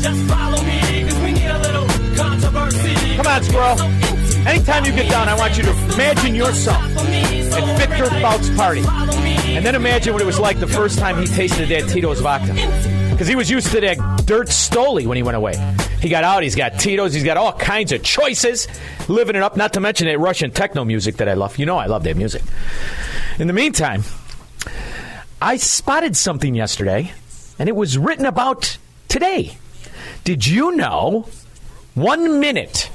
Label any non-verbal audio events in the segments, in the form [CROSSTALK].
just follow me, cause we need a little controversy. Come on, Squirrel. Anytime you get down, I want you to imagine yourself at Victor Bout's party. And then imagine what it was like the first time he tasted that Tito's vodka. Because he was used to that dirt Stoli when he went away. He got out, he's got Tito's, he's got all kinds of choices, living it up, not to mention that Russian techno music that I love. You know I love that music. In the meantime, I spotted something yesterday, and it was written about today. Did you know one minute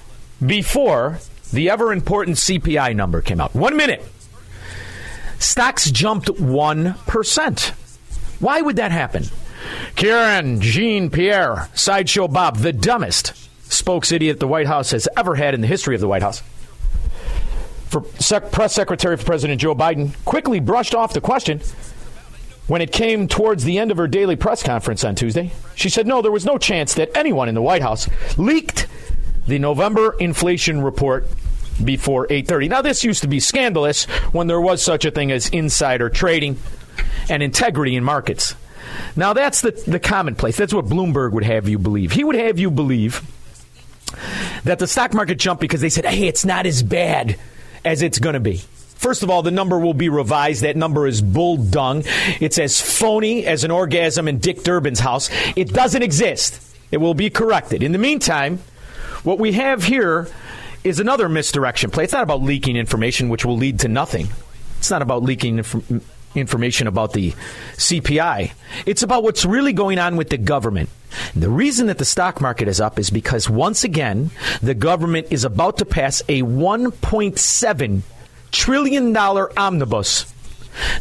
before the ever important CPI number came out, one minute, stocks jumped 1%. Why would that happen? Karine, Jean Pierre, Sideshow Bob, the dumbest spokes idiot the White House has ever had in the history of the White House. For sec- press secretary for President Joe Biden quickly brushed off the question when it came towards the end of her daily press conference on Tuesday. She said, no, there was no chance that anyone in the White House leaked the November inflation report before 8:30. Now this used to be scandalous when there was such a thing as insider trading and integrity in markets. Now that's the the commonplace. That's what Bloomberg would have you believe. He would have you believe that the stock market jumped because they said, "Hey, it's not as bad as it's going to be." First of all, the number will be revised. That number is bull dung. It's as phony as an orgasm in Dick Durbin's house. It doesn't exist. It will be corrected. In the meantime, what we have here is another misdirection play. It's not about leaking information, which will lead to nothing. It's not about leaking inf- information about the CPI. It's about what's really going on with the government. The reason that the stock market is up is because once again, the government is about to pass a 1.7 trillion dollar omnibus.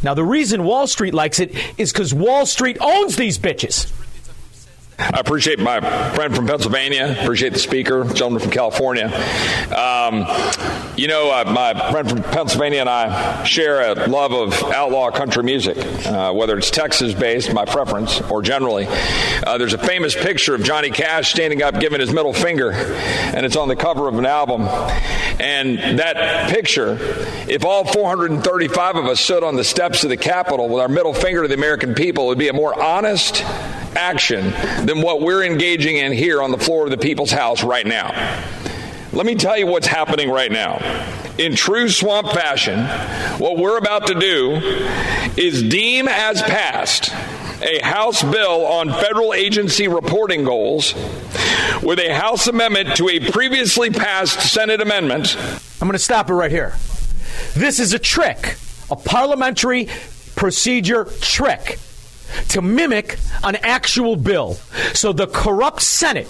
Now, the reason Wall Street likes it is because Wall Street owns these bitches. I appreciate my friend from Pennsylvania. Appreciate the speaker, gentleman from California. Um, you know, uh, my friend from Pennsylvania and I share a love of outlaw country music, uh, whether it's Texas based, my preference, or generally. Uh, there's a famous picture of Johnny Cash standing up giving his middle finger, and it's on the cover of an album. And that picture, if all 435 of us stood on the steps of the Capitol with our middle finger to the American people, it would be a more honest action than what we're engaging in here on the floor of the people's house right now. Let me tell you what's happening right now. In true swamp fashion, what we're about to do is deem as passed a House bill on federal agency reporting goals with a House amendment to a previously passed Senate amendment. I'm going to stop it right here. This is a trick, a parliamentary procedure trick to mimic an actual bill. So the corrupt Senate,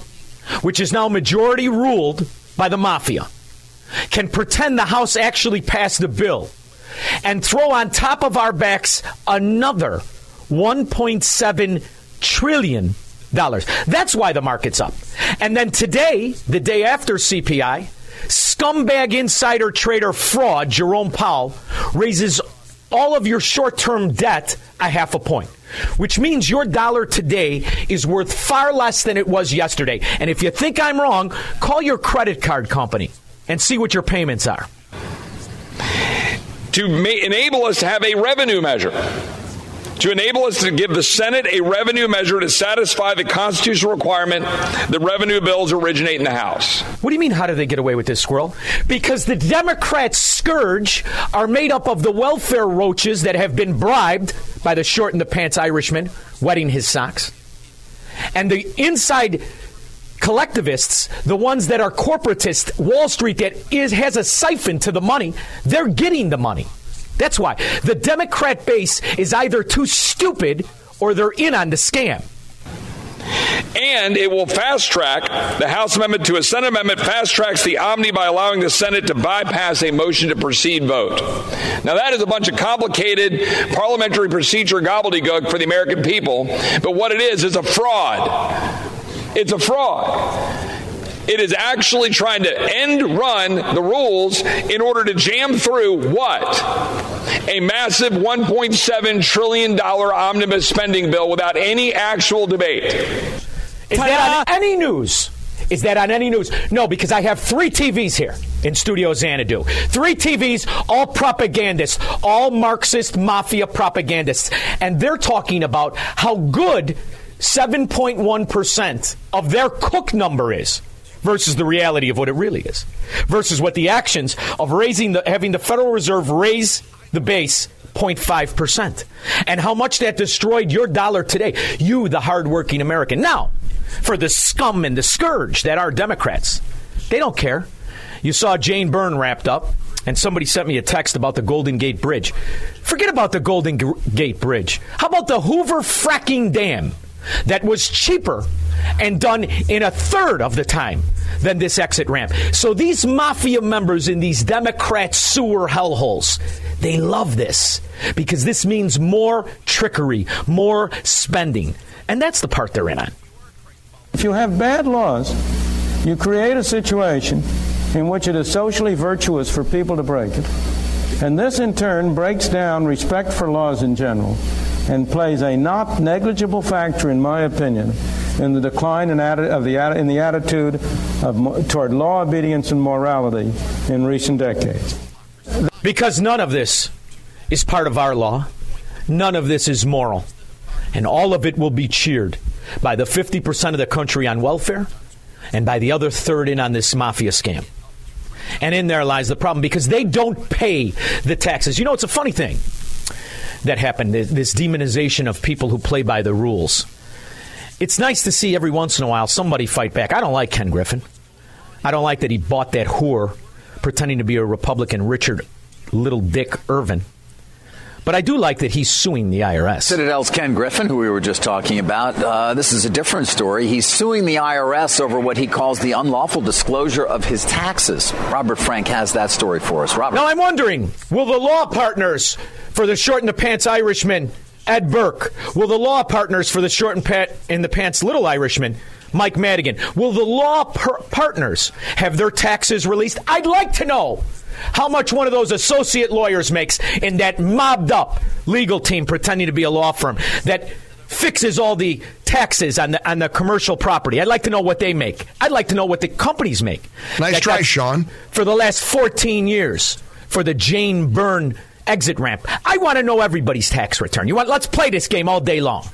which is now majority ruled by the mafia, can pretend the House actually passed the bill and throw on top of our backs another 1.7 trillion dollars. That's why the market's up. And then today, the day after CPI, scumbag insider trader fraud Jerome Powell raises all of your short-term debt a half a point which means your dollar today is worth far less than it was yesterday. And if you think I'm wrong, call your credit card company and see what your payments are. To ma- enable us to have a revenue measure. To enable us to give the Senate a revenue measure to satisfy the constitutional requirement that revenue bills originate in the House. What do you mean, how do they get away with this, Squirrel? Because the Democrats' scourge are made up of the welfare roaches that have been bribed by the short in the pants Irishman wetting his socks. And the inside collectivists, the ones that are corporatist, Wall Street that is has a siphon to the money, they're getting the money. That's why the Democrat base is either too stupid or they're in on the scam. And it will fast track the House amendment to a Senate amendment, fast tracks the omni by allowing the Senate to bypass a motion to proceed vote. Now, that is a bunch of complicated parliamentary procedure gobbledygook for the American people, but what it is is a fraud. It's a fraud. It is actually trying to end run the rules in order to jam through what? A massive $1.7 trillion omnibus spending bill without any actual debate. Is that on any news? Is that on any news? No, because I have three TVs here in Studio Xanadu. Three TVs, all propagandists, all Marxist mafia propagandists. And they're talking about how good 7.1% of their cook number is versus the reality of what it really is, versus what the actions of raising the having the Federal Reserve raise the base 0.5 percent, and how much that destroyed your dollar today. You, the hardworking American. Now, for the scum and the scourge that are Democrats, they don't care. You saw Jane Byrne wrapped up. And somebody sent me a text about the Golden Gate Bridge. Forget about the Golden G- Gate Bridge. How about the Hoover fracking dam that was cheaper and done in a third of the time than this exit ramp. So these mafia members in these Democrat sewer hellholes, they love this because this means more trickery, more spending. And that's the part they're in on. If you have bad laws, you create a situation in which it is socially virtuous for people to break it. And this, in turn, breaks down respect for laws in general and plays a not negligible factor, in my opinion, in the decline in, atti- of the, in the attitude of, toward law obedience and morality in recent decades. Because none of this is part of our law, none of this is moral, and all of it will be cheered by the 50% of the country on welfare and by the other third in on this mafia scam. And in there lies the problem because they don't pay the taxes. You know, it's a funny thing that happened this- demonization of people who play by the rules. It's nice to see every once in a while somebody fight back. I don't like Ken Griffin. I don't like that he bought that whore pretending to be a Republican, Richard Little Dick Irvin. But I do like that he's suing the IRS. Citadel's Ken Griffin, who we were just talking about. Uh, this is a different story. He's suing the IRS over what he calls the unlawful disclosure of his taxes. Robert Frank has that story for us. Robert. Now I'm wondering, will the law partners for the short in the pants Irishman, Ed Burke, will the law partners for the short in, pa- in the pants little Irishman, Mike Madigan, will the law per- partners have their taxes released? I'd like to know how much one of those associate lawyers makes in that mobbed up legal team pretending to be a law firm that fixes all the taxes on the on the commercial property. I'd like to know what they make. I'd like to know what the companies make. Nice That try, Shaun. For the last 14 years for the Jane Byrne exit ramp. I want to know everybody's tax return. You want let's play this game all day long.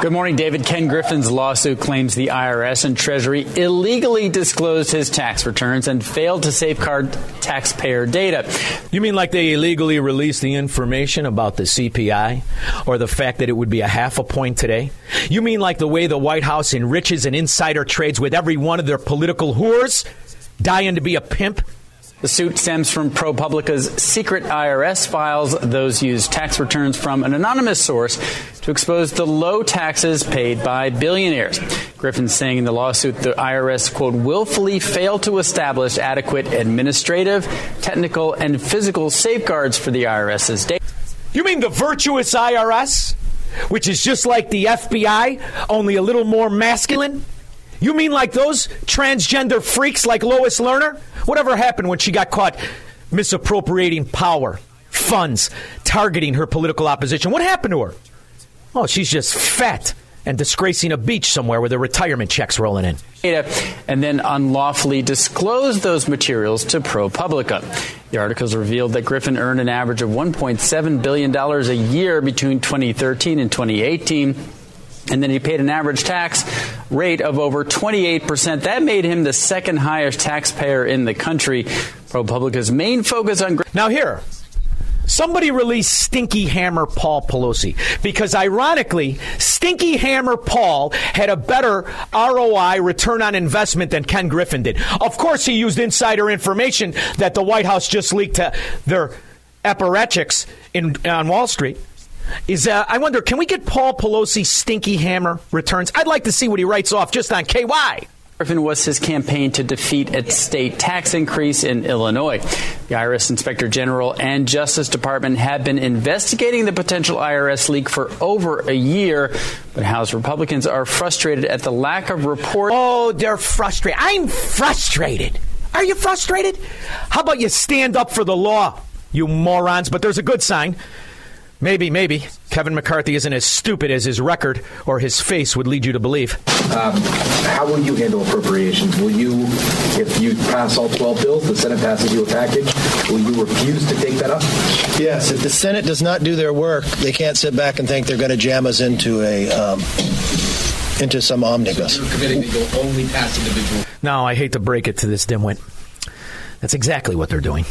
Good morning, David. Ken Griffin's lawsuit claims the IRS and Treasury illegally disclosed his tax returns and failed to safeguard taxpayer data. You mean like they illegally released the information about the CPI or the fact that it would be a half a point today? You mean like the way the White House enriches and insider trades with every one of their political whores dying to be a pimp? The suit stems from ProPublica's secret IRS files. Those use tax returns from an anonymous source to expose the low taxes paid by billionaires. Griffin's saying in the lawsuit the IRS, quote, willfully failed to establish adequate administrative, technical, and physical safeguards for the IRS's data. You mean the virtuous IRS, which is just like the FBI, only a little more masculine? You mean like those transgender freaks like Lois Lerner? Whatever happened when she got caught misappropriating power, funds, targeting her political opposition? What happened to her? Oh, she's just fat and disgracing a beach somewhere with her retirement checks rolling in. and then unlawfully disclose those materials to ProPublica. The articles revealed that Griffin earned an average of $1.7 billion a year between 2013 and 2018. And then he paid an average tax rate of over 28%. That made him the second highest taxpayer in the country. ProPublica's main focus on Now, here, Somebody release Stinky Hammer Paul Pelosi because, ironically, Stinky Hammer Paul had a better ROI return on investment than Ken Griffin did. Of course, he used insider information that the White House just leaked to their apparatchiks in on Wall Street. Is uh, I wonder, can we get Paul Pelosi Stinky Hammer returns? I'd like to see what he writes off just on KY. Griffin was his campaign to defeat a state tax increase in Illinois. The IRS Inspector General and Justice Department have been investigating the potential IRS leak for over a year, but House Republicans are frustrated at the lack of report. Oh, they're frustrated. I'm frustrated. Are you frustrated? How about you stand up for the law, you morons? But there's a good sign. Maybe, maybe Kevin McCarthy isn't as stupid as his record or his face would lead you to believe. Um, how will you handle appropriations? Will you, if you pass all 12 bills, the Senate passes you a package, will you refuse to take that up? Yes, if the Senate does not do their work, they can't sit back and think they're going to jam us into a um, into some omnibus. You're committing that you'll only pass individual. Now, I hate to break it to this dimwit. That's exactly what they're doing.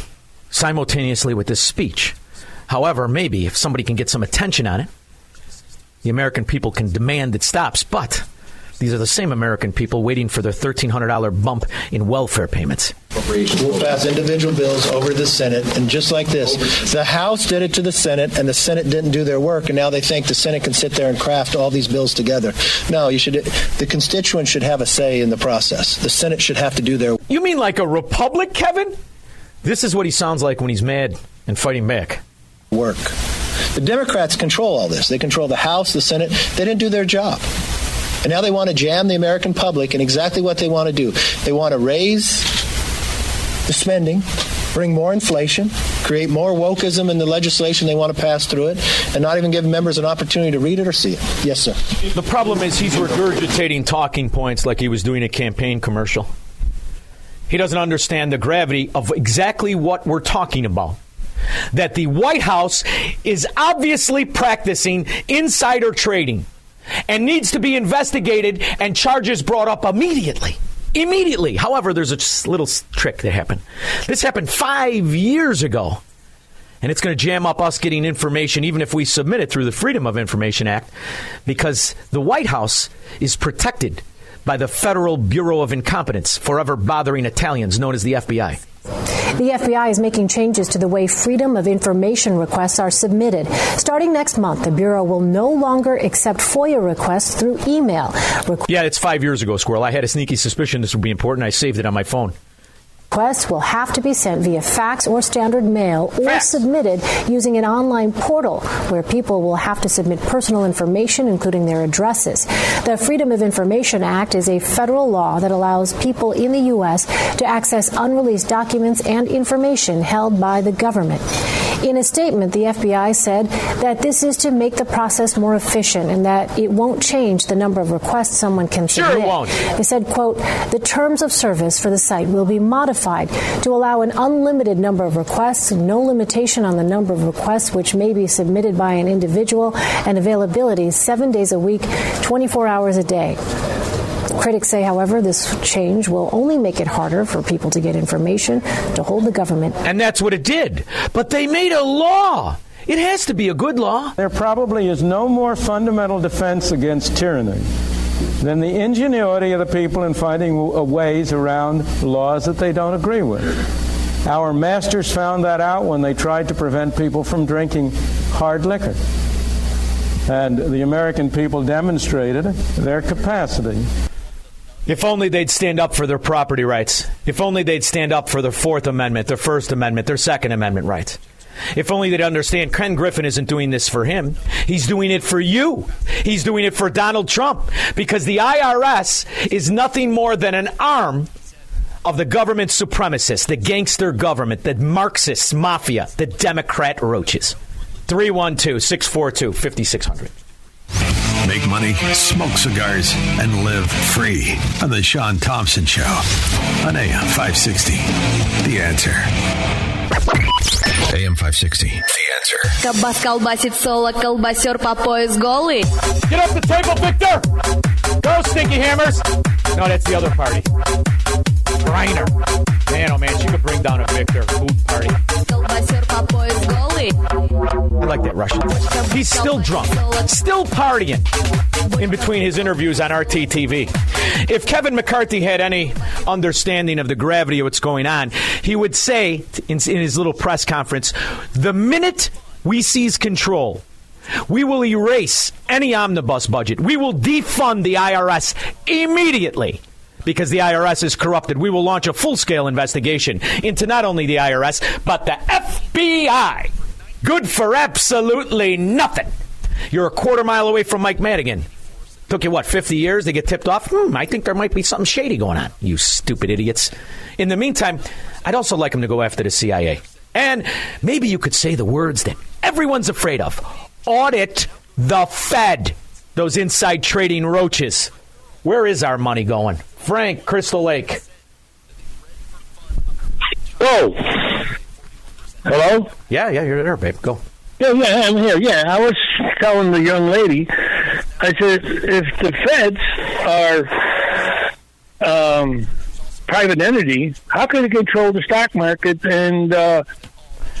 Simultaneously with this speech. However, maybe if somebody can get some attention on it, the American people can demand it stops. But these are the same American people waiting for their $1,300 bump in welfare payments. We'll pass individual bills over the Senate, and just like this, the House did it to the Senate, and the Senate didn't do their work, and now they think the Senate can sit there and craft all these bills together. No, you should. The constituents should have a say in the process. The Senate should have to do their. You mean like a republic, Kevin? This is what he sounds like when he's mad and fighting back. Work. The Democrats control all this. They control the House, the Senate. They didn't do their job. And now they want to jam the American public in exactly what they want to do. They want to raise the spending, bring more inflation, create more wokeism in the legislation they want to pass through it, and not even give members an opportunity to read it or see it. Yes, sir. The problem is he's regurgitating talking points like he was doing a campaign commercial. He doesn't understand the gravity of exactly what we're talking about. That the White House is obviously practicing insider trading and needs to be investigated and charges brought up immediately. Immediately. However, there's a little trick that happened. This happened five years ago. And it's going to jam up us getting information, even if we submit it through the Freedom of Information Act, because the White House is protected by the Federal Bureau of Incompetence, forever bothering Italians, known as the FBI. The FBI is making changes to the way Freedom of Information requests are submitted. Starting next month, the Bureau will no longer accept FOIA requests through email. Requ- Yeah, it's five years ago, Squirrel. I had a sneaky suspicion this would be important. I saved it on my phone. Requests will have to be sent via fax or standard mail or submitted using an online portal where people will have to submit personal information, including their addresses. The Freedom of Information Act is a federal law that allows people in the U.S. to access unreleased documents and information held by the government. In a statement, the FBI said that this is to make the process more efficient and that it won't change the number of requests someone can submit. Sure it won't. They said, quote, the terms of service for the site will be modified to allow an unlimited number of requests, no limitation on the number of requests which may be submitted by an individual, and availability seven days a week, 24 hours a day. Critics say, however, this change will only make it harder for people to get information to hold the government. And that's what it did. But they made a law. It has to be a good law. There probably is no more fundamental defense against tyranny than the ingenuity of the people in finding uh, ways around laws that they don't agree with. Our masters found that out when they tried to prevent people from drinking hard liquor. And the American people demonstrated their capacity. If only they'd stand up for their property rights. If only they'd stand up for their Fourth Amendment, their First Amendment, their Second Amendment rights. If only they'd understand Ken Griffin isn't doing this for him. He's doing it for you. He's doing it for Donald Trump because the IRS is nothing more than an arm of the government supremacists, the gangster government, the Marxists, mafia, the Democrat roaches. 312 642 5600. Make money, smoke cigars, and live free on the Shaun Thompson Show on AM 560. The answer. AM 560. The answer. Кабас колбасит соло, колбасер по пояс голый. Get off the table, Victor! Go, Stinky Hammers! No, that's the other party. Griner. Man, oh man, she could bring down a Victor Bout party. I like that Russian. He's still drunk, still partying in between his interviews on RTTV. If Kevin McCarthy had any understanding of the gravity of what's going on, he would say in, in his little press conference the minute we seize control, we will erase any omnibus budget. We will defund the IRS immediately because the IRS is corrupted. We will launch a full scale investigation into not only the IRS, but the FBI. Good for absolutely nothing. You're a quarter mile away from Mike Madigan. Took you, what, 50 years to get tipped off? Hmm, I think there might be something shady going on, you stupid idiots. In the meantime, I'd also like him to go after the CIA. And maybe you could say the words that everyone's afraid of audit the Fed, those inside trading roaches. Where is our money going? Frank, Crystal Lake. Oh. Hello? Yeah, yeah, you're there, babe. Go. Yeah, yeah, I'm here. Yeah, I was telling the young lady, I said, if the feds are um, private entity, how can they control the stock market and uh,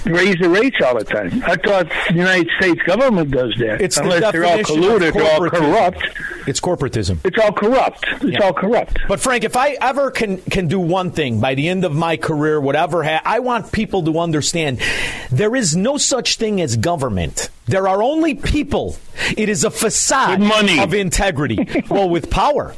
raise the rates all the time? I thought the United States government does that. It's the they're all definition of colluded, they're all corrupt. It's corporatism. It's all corrupt. It's all corrupt. But Frank, if I ever can can do one thing by the end of my career, whatever, ha- I want people to understand there is no such thing as government. There are only people. It is a facade of integrity. well, with power.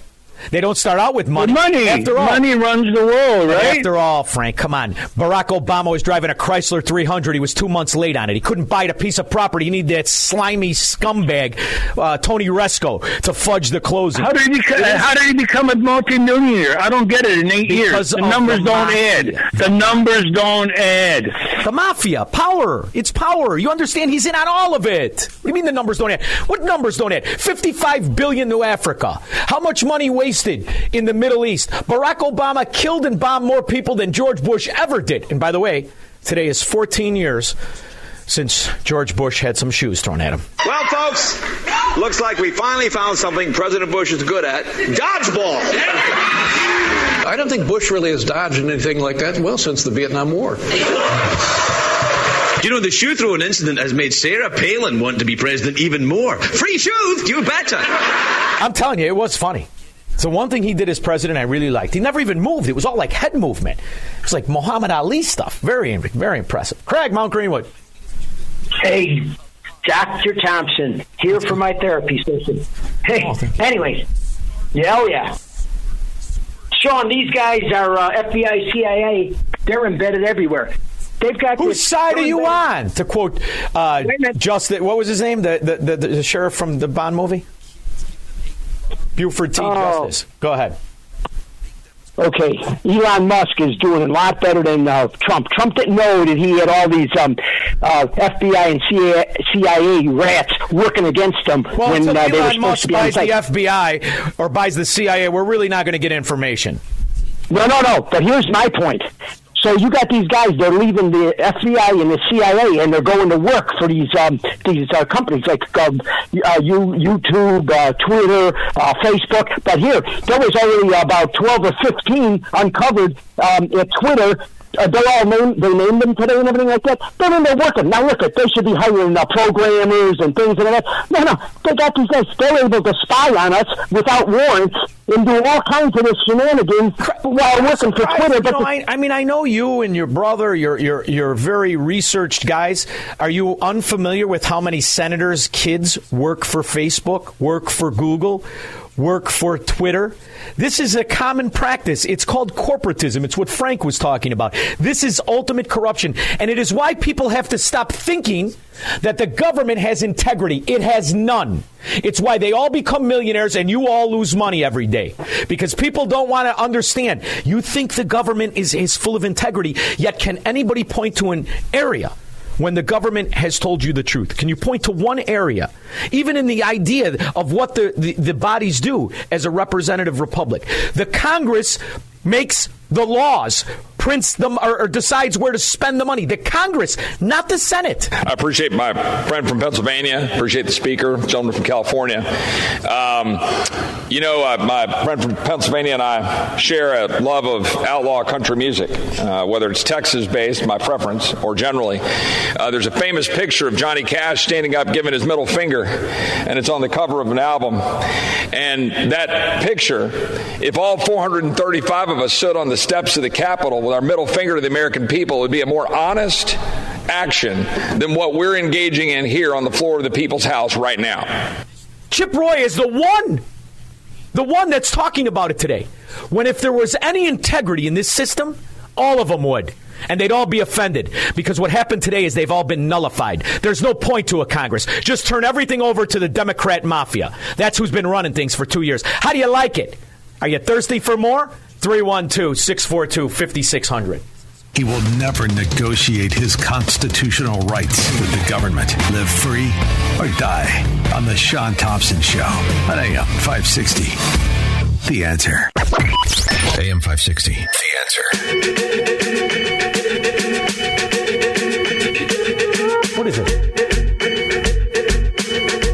They don't start out with money. money. After all, Money runs the world, right? After all, Frank, come on. Barack Obama was driving a Chrysler 300. He was two months late on it. He couldn't buy a piece of property. He needed that slimy scumbag, uh, Tony Rezko, to fudge the closing. How did he become, It is- how did he become a multimillionaire? I don't get it. In eight years, the numbers the don't mafia. add. The numbers don't add. The mafia, power. It's power. You understand? He's in on all of it. What do you mean the numbers don't add? What numbers don't add? 55 billion to Africa. How much money wasted in the Middle East? Barack Obama killed and bombed more people than George Bush ever did. And by the way, today is 14 years since George Bush had some shoes thrown at him. Well, folks, looks like we finally found something President Bush is good at dodgeball. I don't think Bush really has dodged anything like that, well, since the Vietnam War. You know, the shoe throwing incident has made Sarah Palin want to be president even more. Free shoes, you better. I'm telling you, it was funny. So one thing he did as president I really liked. He never even moved. It was all like head movement. It was like Muhammad Ali stuff. Very, very impressive. Craig, Mount Greenwood. Hey, Dr. Thompson, here for my therapy session. Hey, anyways, yeah, oh yeah. Shaun, these guys are uh, FBI, CIA. They're embedded everywhere. They've got Whose this- side are you embedded- on? To quote uh, Justice, what was his name? The, the, the, the sheriff from the Bond movie? Buford T. Oh. Justice. Go ahead. Okay, Elon Musk is doing a lot better than uh, Trump. Trump didn't know that he had all these um, uh, FBI and CIA, CIA rats working against him Well, when uh, they were supposed Musk to be buys the. FBI or buys the CIA, we're really not going to get information. No, no, no. But here's my point. So you got these guys; they're leaving the FBI and the CIA, and they're going to work for these um, these uh, companies like uh, you, YouTube, uh, Twitter, uh, Facebook. But here, there was already about twelve or fifteen uncovered um, at Twitter. Uh, they all named they named them today and everything like that. They're in there working. Now look at they should be hiring uh, programmers and things like that. No, no, they got these guys. They're able to spy on us without warrants and do all kinds of this shenanigans while working for Twitter. But know, I, I mean, I know you and your brother. You're you're you're very researched guys. Are you unfamiliar with how many senators' kids work for Facebook, work for Google, work for Twitter? This is a common practice. It's called corporatism. It's what Frank was talking about. This is ultimate corruption, and it is why people have to stop thinking that the government has integrity. It has none. It's why they all become millionaires and you all lose money every day. Because people don't want to understand. You think the government is, is full of integrity, yet can anybody point to an area when the government has told you the truth? Can you point to one area, even in the idea of what the, the, the bodies do as a representative republic? The Congress makes the laws. Prints them or, or decides where to spend the money. The Congress, not the Senate. I appreciate my friend from Pennsylvania. Appreciate the speaker, gentleman from California. Um, you know, uh, my friend from Pennsylvania and I share a love of outlaw country music, uh, whether it's Texas based, my preference, or generally. Uh, there's a famous picture of Johnny Cash standing up giving his middle finger, and it's on the cover of an album. And that picture, if all 435 of us stood on the steps of the Capitol our middle finger to the American people, would be a more honest action than what we're engaging in here on the floor of the people's house right now. Chip Roy is the one, the one that's talking about it today. When if there was any integrity in this system, all of them would. And they'd all be offended because what happened today is they've all been nullified. There's no point to a Congress. Just turn everything over to the Democrat mafia. That's who's been running things for two years. How do you like it? Are you thirsty for more? 312 642 5600. He will never negotiate his constitutional rights with the government. Live free or die on The Shaun Thompson Show on AM 560. The answer. AM 560. The answer. What is it?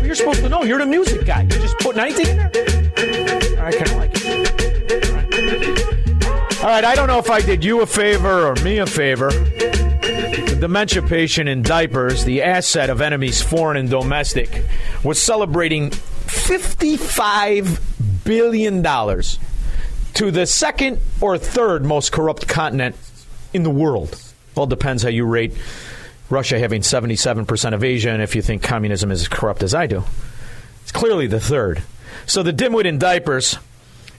You're supposed to know. You're the music guy. You just putting anything in right, I don't know if I did you a favor or me a favor. The dementia patient in diapers, the asset of enemies foreign and domestic, was celebrating $55 billion to the second or third most corrupt continent in the world. It depends how you rate Russia having 77% of Asia and if you think communism is as corrupt as I do. It's clearly the third. So the dimwit in diapers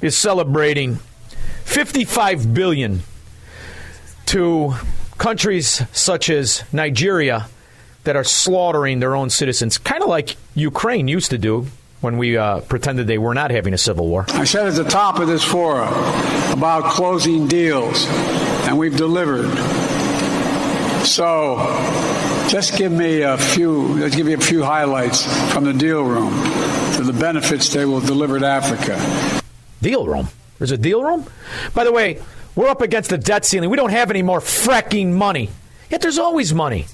is celebrating 55 billion to countries such as Nigeria that are slaughtering their own citizens, kind of like Ukraine used to do when we uh, pretended they were not having a civil war. I said at the top of this forum about closing deals, and we've delivered. So, just give me a few. Let's give you a few highlights from the deal room to the benefits they will deliver to Africa. Deal room. There's a deal room. By the way, we're up against the debt ceiling. We don't have any more fracking money. Yet there's always money.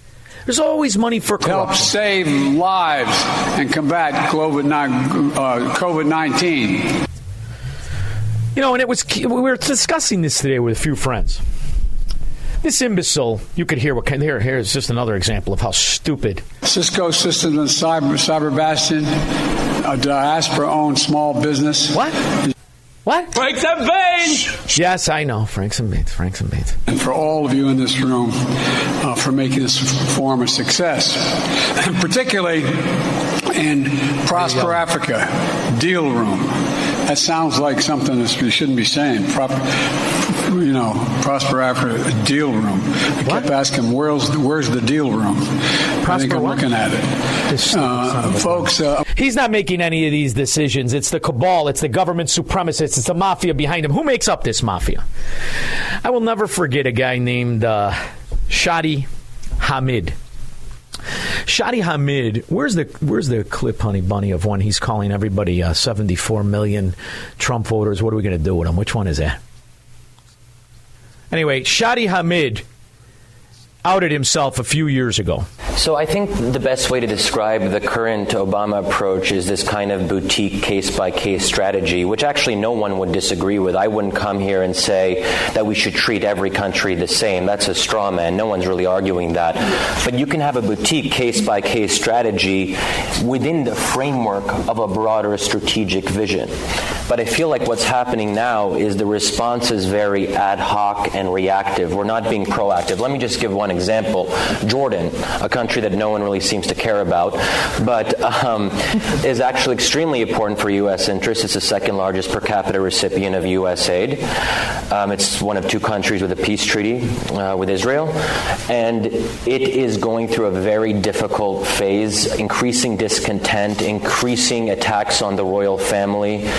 There's always money for help save lives and combat uh, COVID nineteen. You know, and it was we were discussing this today with a few friends. This imbecile, you could hear what kind. Here, here's just another example of how stupid. Cisco Systems and Cyber, Cyber Bastion, a diaspora-owned small business. What? What? Franks and Baines! Yes, I know. Franks and Baines. Franks and Baines. And for all of you in this room uh, for making this forum a success, and particularly in Prosper Africa Deal Room. That sounds like something that we shouldn't be saying. Proper, you know, Prosper Africa Deal Room. I kept asking, where's where's the deal room? I think I'm what? looking at it. Uh, folks, uh, He's not making any of these decisions. It's the cabal. It's the government supremacists. It's the mafia behind him. Who makes up this mafia? I will never forget a guy named uh, Shadi Hamid. Shadi Hamid, where's the where's the clip, honey bunny, of when he's calling everybody uh, 74 million Trump voters? What are we going to do with them? Which one is that? Anyway, Shadi Hamid outed himself a few years ago. So I think the best way to describe the current Obama approach is this kind of boutique case by case strategy, which actually no one would disagree with. I wouldn't come here and say that we should treat every country the same. That's a straw man. No one's really arguing that. But you can have a boutique case by case strategy within the framework of a broader strategic vision. But I feel like what's happening now is the response is very ad hoc and reactive. We're not being proactive. Let me just give one example. Jordan, a country that no one really seems to care about, but um, is actually extremely important for U.S. interests. It's the second largest per capita recipient of U.S. aid. Um, it's one of two countries with a peace treaty uh, with Israel. And it is going through a very difficult phase, increasing discontent, increasing attacks on the royal family,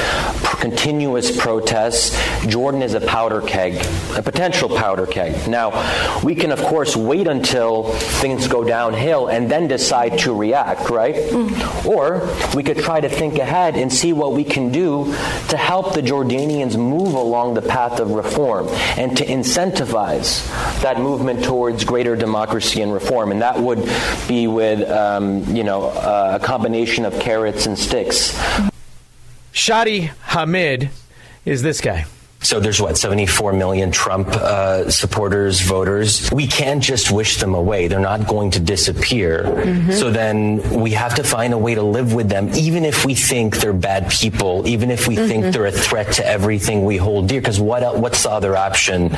continuous protests. Jordan is a powder keg, a potential powder keg. Now, we can, of course, wait until things go downhill and then decide to react, right? Or we could try to think ahead and see what we can do to help the Jordanians move along the path of reform and to incentivize that movement towards greater democracy and reform. And that would be with, um, you know, uh, a combination of carrots and sticks. Shadi Hamid is this guy. So there's what 74 million Trump uh, supporters, voters. We can't just wish them away. They're not going to disappear. Mhm. So then we have to find a way to live with them, even if we think they're bad people, even if we think Mhm. they're a threat to everything we hold dear. Because what what's the other option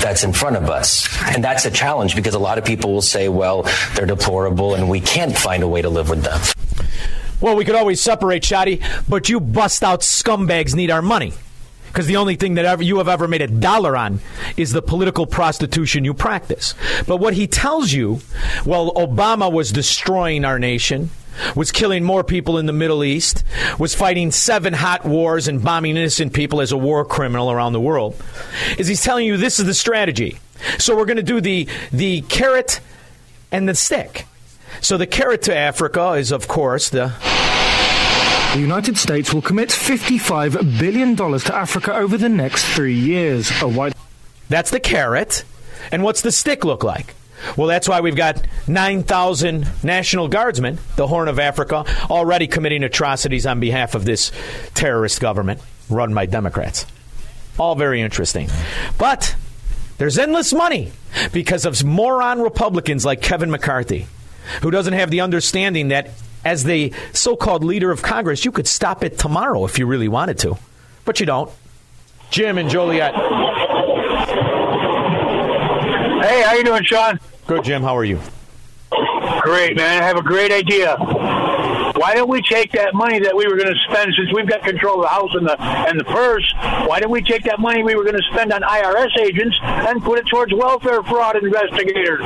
that's in front of us? And that's a challenge because a lot of people will say, well, they're deplorable, and we can't find a way to live with them. Well, we could always separate, Shadi, but you bust out scumbags need our money. Because the only thing that ever, you have ever made a dollar on is the political prostitution you practice. But what he tells you, well, Obama was destroying our nation, was killing more people in the Middle East, was fighting seven hot wars and bombing innocent people as a war criminal around the world, is he's telling you this is the strategy. So we're going to do the, the carrot and the stick. So the carrot to Africa is, of course, the The United States will commit $55 billion to Africa over the next three years. A white. That's the carrot. And what's the stick look like? Well, that's why we've got 9,000 National Guardsmen, the Horn of Africa, already committing atrocities on behalf of this terrorist government run by Democrats. All very interesting. But there's endless money because of moron Republicans like Kevin McCarthy, who doesn't have the understanding that as the so called leader of Congress, you could stop it tomorrow if you really wanted to. But you don't. Jim and Joliet. Hey, how you doing, Shaun? Good, Jim. How are you? Great, man. I have a great idea. Why don't we take that money that we were going to spend since we've got control of the house and the and the purse? Why don't we take that money we were going to spend on IRS agents and put it towards welfare fraud investigators?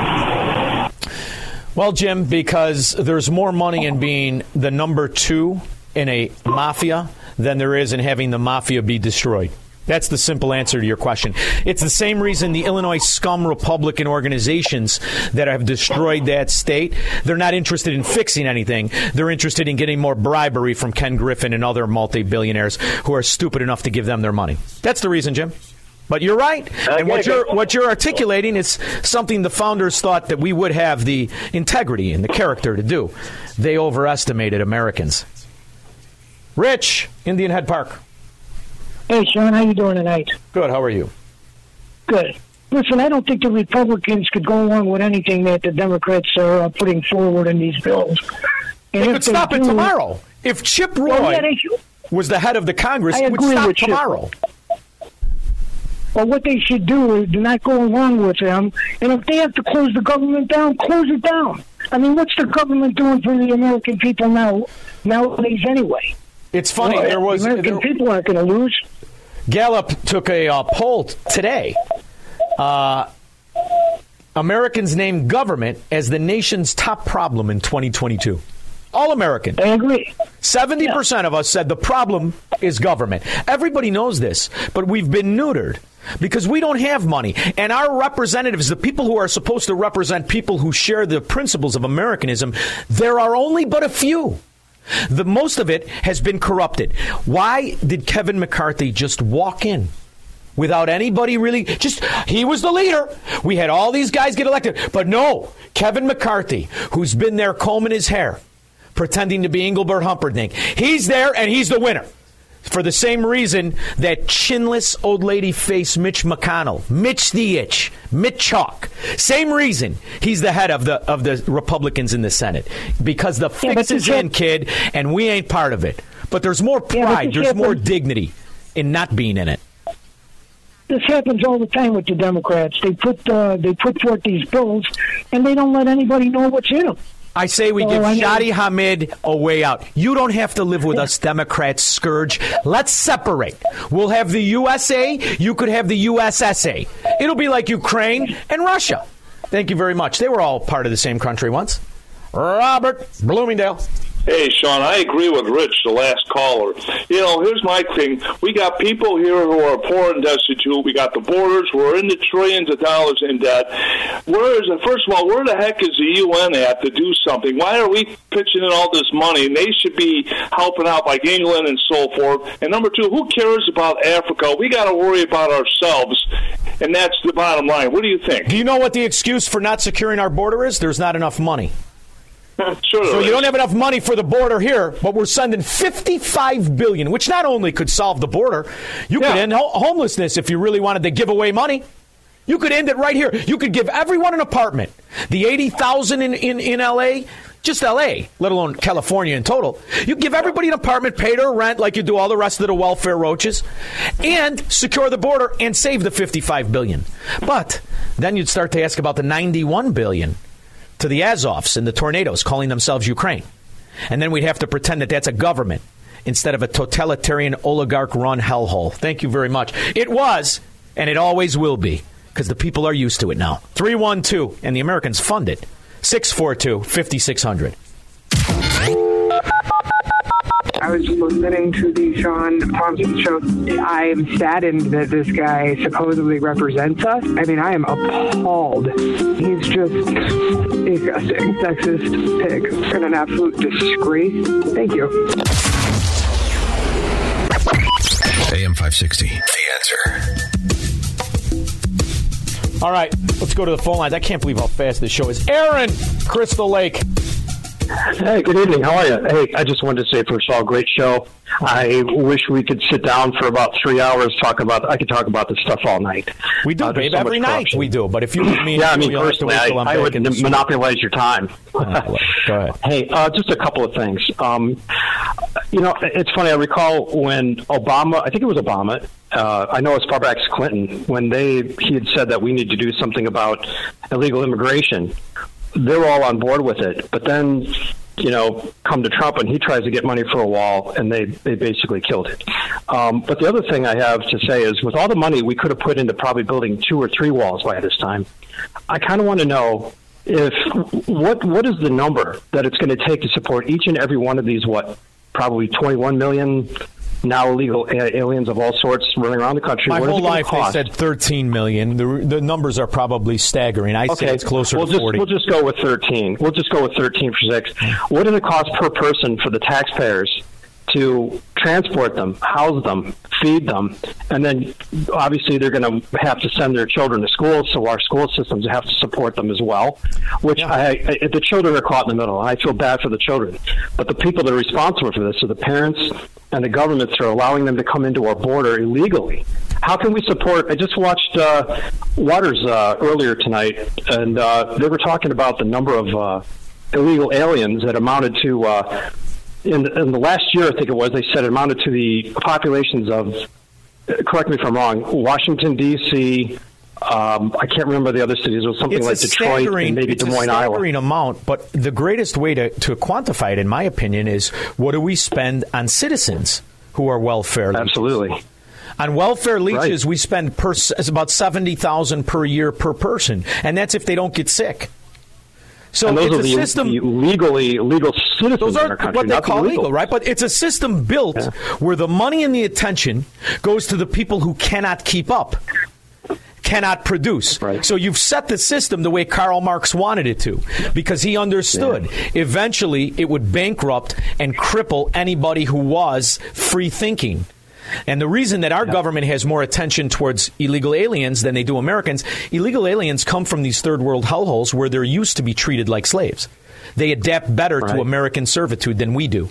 Well, Jim, because there's more money in being the number two in a mafia than there is in having the mafia be destroyed. That's the simple answer to your question. It's the same reason the Illinois scum Republican organizations that have destroyed that state, they're not interested in fixing anything. They're interested in getting more bribery from Ken Griffin and other multi billionaires who are stupid enough to give them their money. That's the reason, Jim. But you're right, and what you're what you're articulating is something the founders thought that we would have the integrity and the character to do. They overestimated Americans. Rich, Indian Head Park. Hey, Shaun, how you doing tonight? Good. How are you? Good. Listen, I don't think the Republicans could go along with anything that the Democrats are uh, putting forward in these bills. And They if could stop it tomorrow. If Chip Roy Well, yeah, they was the head of the Congress, I it would agree stop with Chip. Well, what they should do is do not go along with them. And if they have to close the government down, close it down. I mean, what's the government doing for the American people now nowadays anyway? It's funny. Well, there was the American there- people aren't going to lose. Gallup took a uh, poll today. Uh, Americans named government as the nation's top problem in 2022. All American. I agree. 70% of us said the problem is government. Everybody knows this, but we've been neutered because we don't have money. And our representatives, the people who are supposed to represent people who share the principles of Americanism, there are only but a few. The most of it has been corrupted. Why did Kevin McCarthy just walk in without anybody really just he was the leader. We had all these guys get elected, but no, Kevin McCarthy, who's been there combing his hair, pretending to be Engelbert Humperdinck. He's there and he's the winner. For the same reason that chinless old lady face Mitch McConnell, Mitch the Itch, Mitch Chalk. Same reason he's the head of the of the Republicans in the Senate because the Yeah, fix is in, kid, and we ain't part of it. But there's more pride, you there's more dignity in not being in it. This happens all the time with the Democrats. They put uh, they put forth these bills, and they don't let anybody know what's in them. I say we So, give I Shadi Hamid a way out. You don't have to live with us, [LAUGHS] Democrats scourge. Let's separate. We'll have the USA. You could have the USSA. It'll be like Ukraine and Russia. Thank you very much. They were all part of the same country once. Robert Bloomingdale. Hey, Shaun, I agree with Rich, the last caller. You know, here's my thing. We got people here who are poor and destitute. We got the borders. We're in the trillions of dollars in debt. Where is it? First of all, where the heck is the UN at to do something? Why are we pitching in all this money? And they should be helping out like England and so forth. And number two, who cares about Africa? We got to worry about ourselves. And that's the bottom line. What do you think? Do you know what the excuse for not securing our border is? There's not enough money. [LAUGHS] Sure So you don't have enough money for the border here, but we're sending 55 billion, which not only could solve the border, you could end ho- homelessness if you really wanted to give away money. You could end it right here. You could give everyone an apartment. The 80,000 in, in, in LA, just LA, let alone California in total. You give everybody an apartment, pay their rent like you do all the rest of the welfare roaches, and secure the border and save the 55 billion. But then you'd start to ask about the 91 billion to the Azovs and the tornadoes calling themselves Ukraine. And then we'd have to pretend that that's a government instead of a totalitarian oligarch run hellhole. Thank you very much. It was, and it always will be, because the people are used to it now. 312, and the Americans fund it. 642 5600. I was listening to the Shaun Thompson show. I am saddened that this guy supposedly represents us. I mean, I am appalled. He's just disgusting, sexist pig, and an absolute disgrace. Thank you. AM 560. The answer. All right, let's go to the phone lines. I can't believe how fast this show is. Aaron, Crystal Lake. Hey, good evening. How are you? Hey, I just wanted to say, first of all, great show. I wish we could sit down for about three hours, talk about. I could talk about this stuff all night. We do, Uh, babe. so every night corruption. we do. But if you leave [CLEARS THROAT] me, yeah, I mean, you'll have to personally, I, I would in the studio. monopolize your time. Go ahead. [LAUGHS] Hey, uh, just a couple of things. Um, you know, it's funny. I recall when Obama, I think it was Obama. Uh, I know as far back as Clinton, when they he had said that we need to do something about illegal immigration. They were all on board with it, but then. You know, come to Trump and he tries to get money for a wall, and they they basically killed it. Um, but the other thing I have to say is, with all the money we could have put into probably building two or three walls by this time, I kind of want to know if what what is the number that it's going to take to support each and every one of these what probably 21 million now illegal uh, aliens of all sorts running around the country. My what whole life they said 13 million. The, the numbers are probably staggering. I say it's closer we'll to just, 40. We'll just go with 13. We'll just go with 13 for six. What does it cost per person for the taxpayers to transport them, house them, feed them, and then obviously they're going to have to send their children to school, so our school systems have to support them as well. Which I, I, the children are caught in the middle, and I feel bad for the children. But the people that are responsible for this are the parents and the governments that are allowing them to come into our border illegally. How can we support? I just watched uh, Watters uh, earlier tonight, and uh, they were talking about the number of uh, illegal aliens that amounted to. In, in the last year, I think it was, they said it amounted to the populations of. Correct me if I'm wrong. Washington D.C. Um, I can't remember the other cities. It was something it's like Detroit and maybe Des a Moines, Iowa. staggering amount, but the greatest way to, to quantify it, in my opinion, is what do we spend on citizens who are welfare leeches? Absolutely. On welfare leeches, Right. we spend per, about seventy thousand per year per person, and that's if they don't get sick. So and those it's are a the, system. legally legal citizens Those are country, what they not the illegal. legal, right? But it's a system built where the money and the attention goes to the people who cannot keep up, cannot produce. So you've set the system the way Karl Marx wanted it to, because he understood eventually it would bankrupt and cripple anybody who was free thinking. And the reason that our government has more attention towards illegal aliens than they do Americans, illegal aliens come from these third world hellholes where they're used to be treated like slaves. They adapt better to American servitude than we do.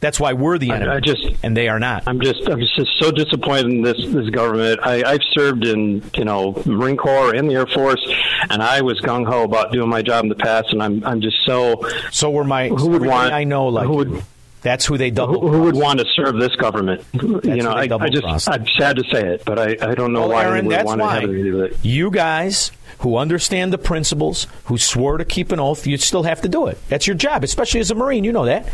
That's why we're the enemy, I just- and they are not. I'm just I'm just so disappointed in this this government. I, I've served in you know Marine Corps and the Air Force, and I was gung ho about doing my job in the past, and I'm I'm just so. So were my. Who would want? I know like who would, That's who they double. who, who would want to serve this government? [LAUGHS] you know, I, I just I'm sad to say it, but I, I don't know Well, why Aaron, anyone would that's want to have anything to do it. you guys who understand the principles, who swore to keep an oath, you still have to do it. That's your job, especially as a Marine. You know that.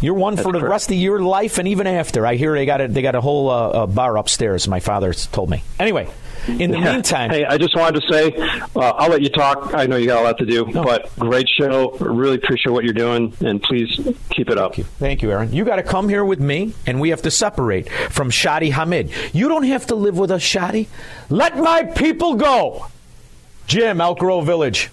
You're one for the rest of your life and even after. I hear they got a, they got a whole uh, uh, bar upstairs. My father told me. Anyway, In the Yeah. meantime, hey, I just wanted to say, uh, I'll let you talk. I know you got a lot to do, but great show. Really appreciate what you're doing, and please keep it up. Thank you, Thank you Aaron. You got to come here with me, and we have to separate from Shadi Hamid. You don't have to live with us, Shadi. Let my people go. Jim, Elk Grove Village.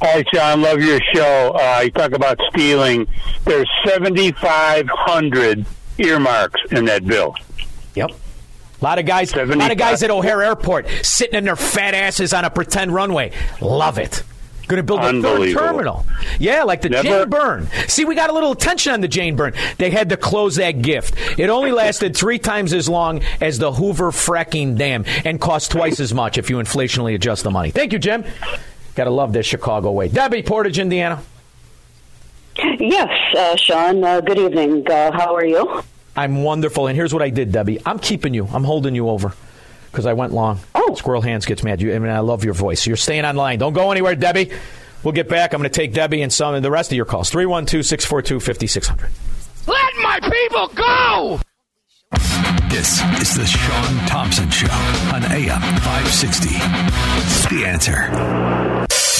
Hi, John. Love your show. Uh, you talk about stealing. There's 7,500 earmarks in that bill. Yep. A lot of guys, a lot of guys at O'Hare Airport sitting in their fat asses on a pretend runway. Love it. Going to build a third terminal. Yeah, like the Never- Jane Byrne. See, we got a little attention on the Jane Byrne. They had to close that gift. It only [LAUGHS] lasted three times as long as the Hoover fracking dam and cost twice as much if you inflationally adjust the money. Thank you, Jim. Got to love this Chicago way. Debbie, Portage, Indiana. Yes, uh, Shaun. Uh, good evening. Uh, how are you? I'm wonderful. And here's what I did, Debbie. I'm keeping you. I'm holding you over because I went long. Oh. Squirrel Hands gets mad. You, I mean, I love your voice. You're staying online. Don't go anywhere, Debbie. We'll get back. I'm going to take Debbie and some of the rest of your calls. 312 642 5600. Let my people go! This is the Shaun Thompson Show on AM 560. The answer.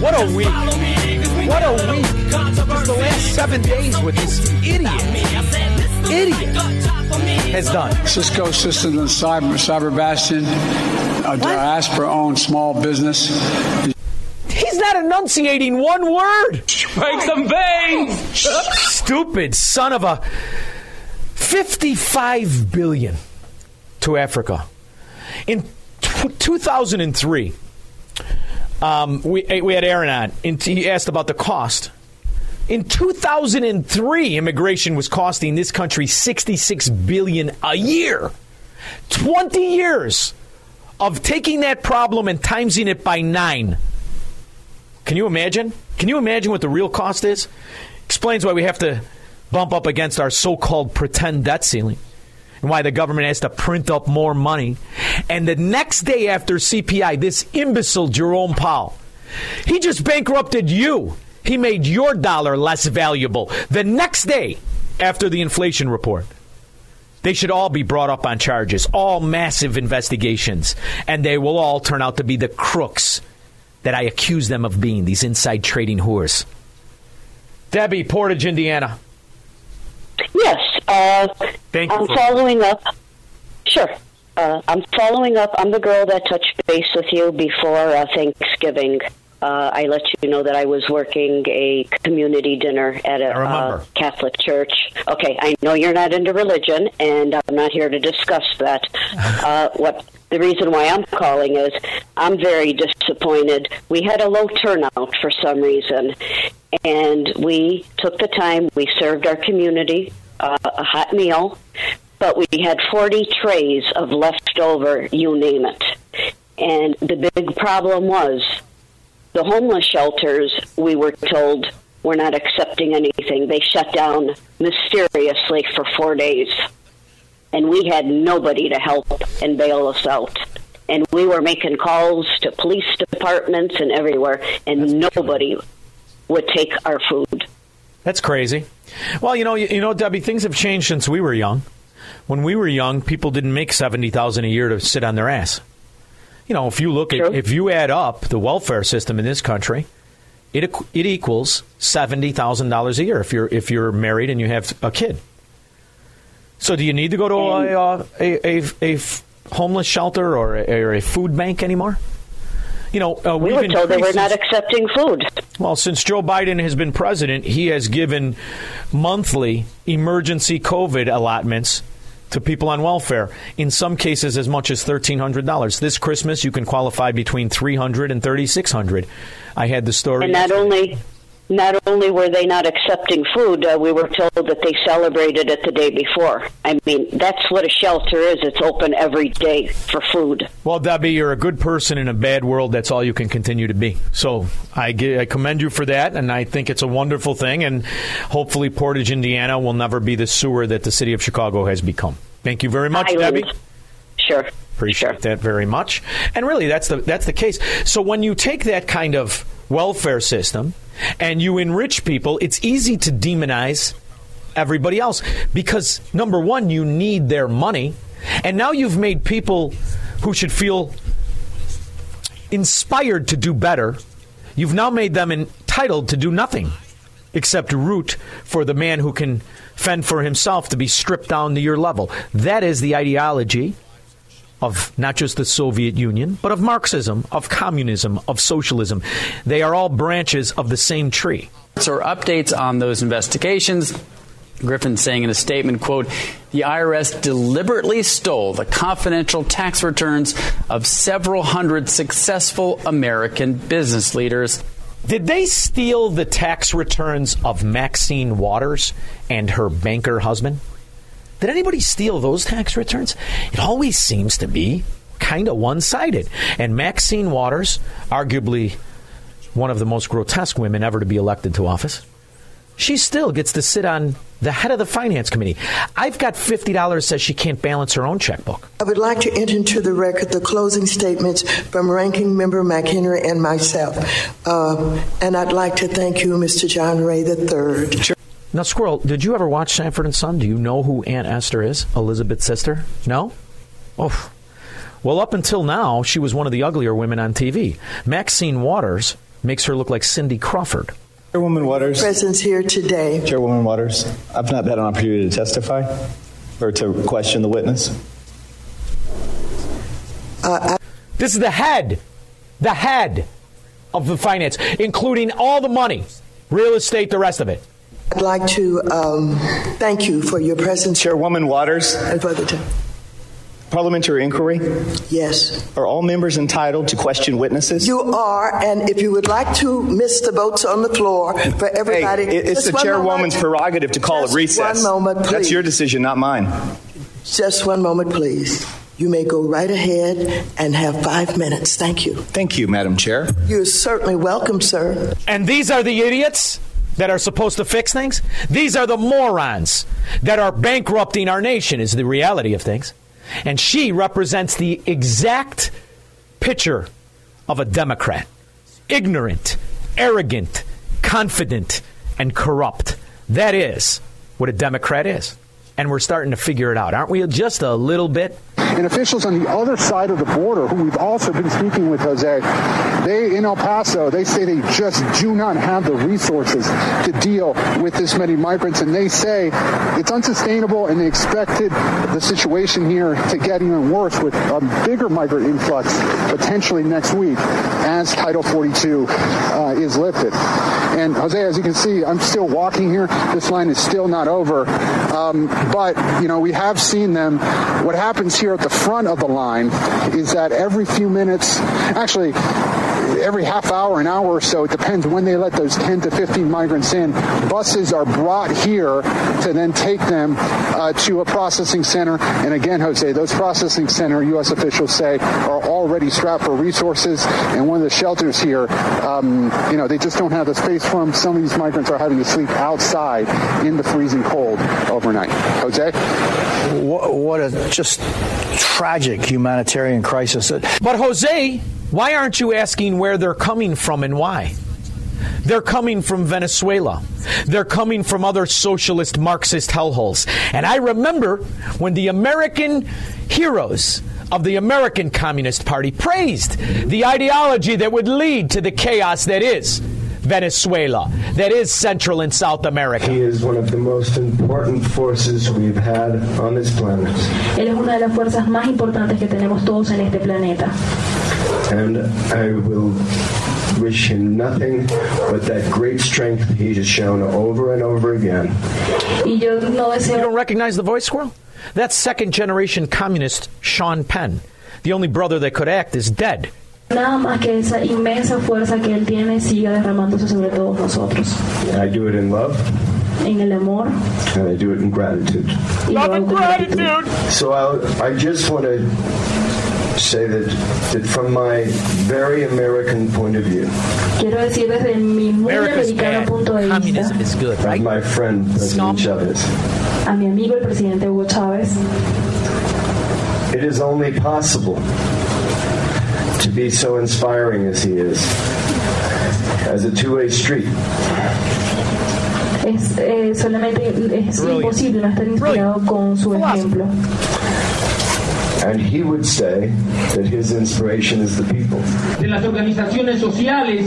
What a week. What a week. Just the last seven days with this idiot. Idiot has done. Cisco Systems and Cyber, Cyber Bastion, uh, a diaspora owned small business. He's not enunciating one word. Break some veins. Stupid son of a 55 billion to Africa. In t- 2003, um, we, we had Aaron on, and he asked about the cost. In 2003, immigration was costing this country 66 billion a year. 20 years of taking that problem and timesing it by nine. Can you imagine? Can you imagine what the real cost is? Explains why we have to bump up against our so called pretend debt ceiling and why the government has to print up more money. And the next day after CPI, this imbecile Jerome Powell, he just bankrupted you. He made your dollar less valuable. The next day after the inflation report. They should all be brought up on charges, all massive investigations, and they will all turn out to be the crooks that I accuse them of being, these inside trading whores. Debbie, Portage, Indiana. Yes. Uh, Thank you I'm following up. Sure. Uh, I'm following up. I'm the girl that touched base with you before uh, Thanksgiving. Uh, I let you know that I was working a community dinner at a uh, Catholic church. Okay, I know you're not into religion, and I'm not here to discuss that. [LAUGHS] Uh, what the reason why I'm calling is I'm very disappointed. We had a low turnout for some reason, and we took the time. We served our community uh, a hot meal, but we had 40 trays of leftover, you name it. And the big problem was the homeless shelters, we were told, were not accepting anything. They shut down mysteriously for four days. And we had nobody to help and bail us out. And we were making calls to police departments and everywhere, and nobody would take our food. That's crazy. Well, you know, you, you know, Debbie, things have changed since we were young. When we were young, people didn't make seventy thousand a year to sit on their ass. You know, if you look at if you add up the welfare system in this country, it it equals seventy thousand dollars a year if you're if you're married and you have a kid. So, do you need to go to a, uh, a, a, a homeless shelter or a, or a food bank anymore? You know, uh, We we've were told they were not accepting food. well, since Joe Biden has been president, he has given monthly emergency COVID allotments to people on welfare. In some cases, as much as thirteen hundred dollars. This Christmas, you can qualify between three hundred and thirty six hundred. I had the story. And not only not only were they not accepting food, uh, we were told that they celebrated it the day before. I mean, that's what a shelter is. It's open every day for food. Well, Debbie, you're a good person in a bad world. That's all you can continue to be. So I, gi- I commend you for that, and I think it's a wonderful thing. And hopefully, Portage, Indiana, will never be the sewer that the city of Chicago has become. Thank you very much, Island. Debbie. Sure. Appreciate that very much. And really, that's the that's the case. So when you take that kind of welfare system and you enrich people, it's easy to demonize everybody else because number one, you need their money, and now you've made people who should feel inspired to do better. You've now made them entitled to do nothing except root for the man who can fend for himself to be stripped down to your level. That is the ideology of not just the Soviet Union, but of Marxism, of communism, of socialism. They are all branches of the same tree. Or updates on those investigations. Griffin saying in a statement, quote, the IRS deliberately stole the confidential tax returns of several hundred successful American business leaders. Did they steal the tax returns of Maxine Waters and her banker husband? Did anybody steal those tax returns? It always seems to be kind of one sided. And Maxine Waters, arguably one of the most grotesque women ever to be elected to office, she still gets to sit on the head of the finance committee. I've got $50 says she can't balance her own checkbook. I would like to enter into the record the closing statements from Ranking Member McHenry and myself. Uh, and I'd like to thank you, Mr. John Ray III. Now, Squirrel, did you ever watch Sanford and Son? Do you know who Aunt Esther is? Elizabeth's sister? No? Oh. Well, up until now, she was one of the uglier women on TV. Maxine Waters makes her look like Cindy Crawford. Chairwoman Waters. Presence here today. Chairwoman Waters, I've not had an opportunity to testify or to question the witness. Uh, This is the head, the head of the finance, including all the money, real estate, the rest of it. I'd like to um, thank you for your presence. Chairwoman Waters. And for the time. Parliamentary inquiry? Yes. Are all members entitled to question witnesses? You are, and if you would like to miss the votes on the floor for everybody. Hey, it's the chairwoman's moment. prerogative to call Just a recess. One moment, please. That's your decision, not mine. Just one moment, please. You may go right ahead and have five minutes. Thank you. Thank you, Madam Chair. You're certainly welcome, sir. And these are the idiots that are supposed to fix things? These are the morons that are bankrupting our nation, is the reality of things. And she represents the exact picture of a Democrat ignorant, arrogant, confident, and corrupt. That is what a Democrat is. And we're starting to figure it out, aren't we? Just a little bit. And officials on the other side of the border, who we've also been speaking with, Jose, they in El Paso, they say they just do not have the resources to deal with this many migrants, and they say it's unsustainable, and they expected the situation here to get even worse with a bigger migrant influx potentially next week as Title 42 uh, is lifted. And Jose, as you can see, I'm still walking here. This line is still not over. Um, but, you know, we have seen them. What happens here at the front of the line is that every few minutes, actually, every half hour, an hour or so, it depends when they let those 10 to 15 migrants in, buses are brought here to then take them uh, to a processing center. And again, Jose, those processing center, U.S. officials say, are already strapped for resources. And one of the shelters here, um, you know, they just don't have the space for them. Some of these migrants are having to sleep outside in the freezing cold overnight. Jose? What, what a just tragic humanitarian crisis. But Jose, why aren't you asking where they're coming from and why? They're coming from Venezuela. They're coming from other socialist Marxist hellholes. And I remember when the American heroes of the American Communist Party praised the ideology that would lead to the chaos that is Venezuela, that is Central and South America. He is one of the most important forces we've had on this planet. Él es una de las fuerzas más importantes que tenemos todos en este planeta. And I will wish him nothing but that great strength he has shown over and over again. Y yo no You don't recognize the voice, Squirrel? That's second generation communist Sean Penn. The only brother that could act is dead. nada más que esa inmensa fuerza que Él tiene siga derramándose sobre todos nosotros. I do it in love En el amor and I do it in gratitude. Love and gratitude. So I, I just want to say that, that from my very American point of view, Quiero decir desde mi muy America's americano bad. punto de vista of my friend President Chavez, a mi amigo el presidente Hugo Chávez, it is only possible to be so inspiring as he is, as a two-way street. es eh, solamente es imposible no estar inspirado con su ejemplo. And he would say that his inspiration is the people. de las organizaciones sociales,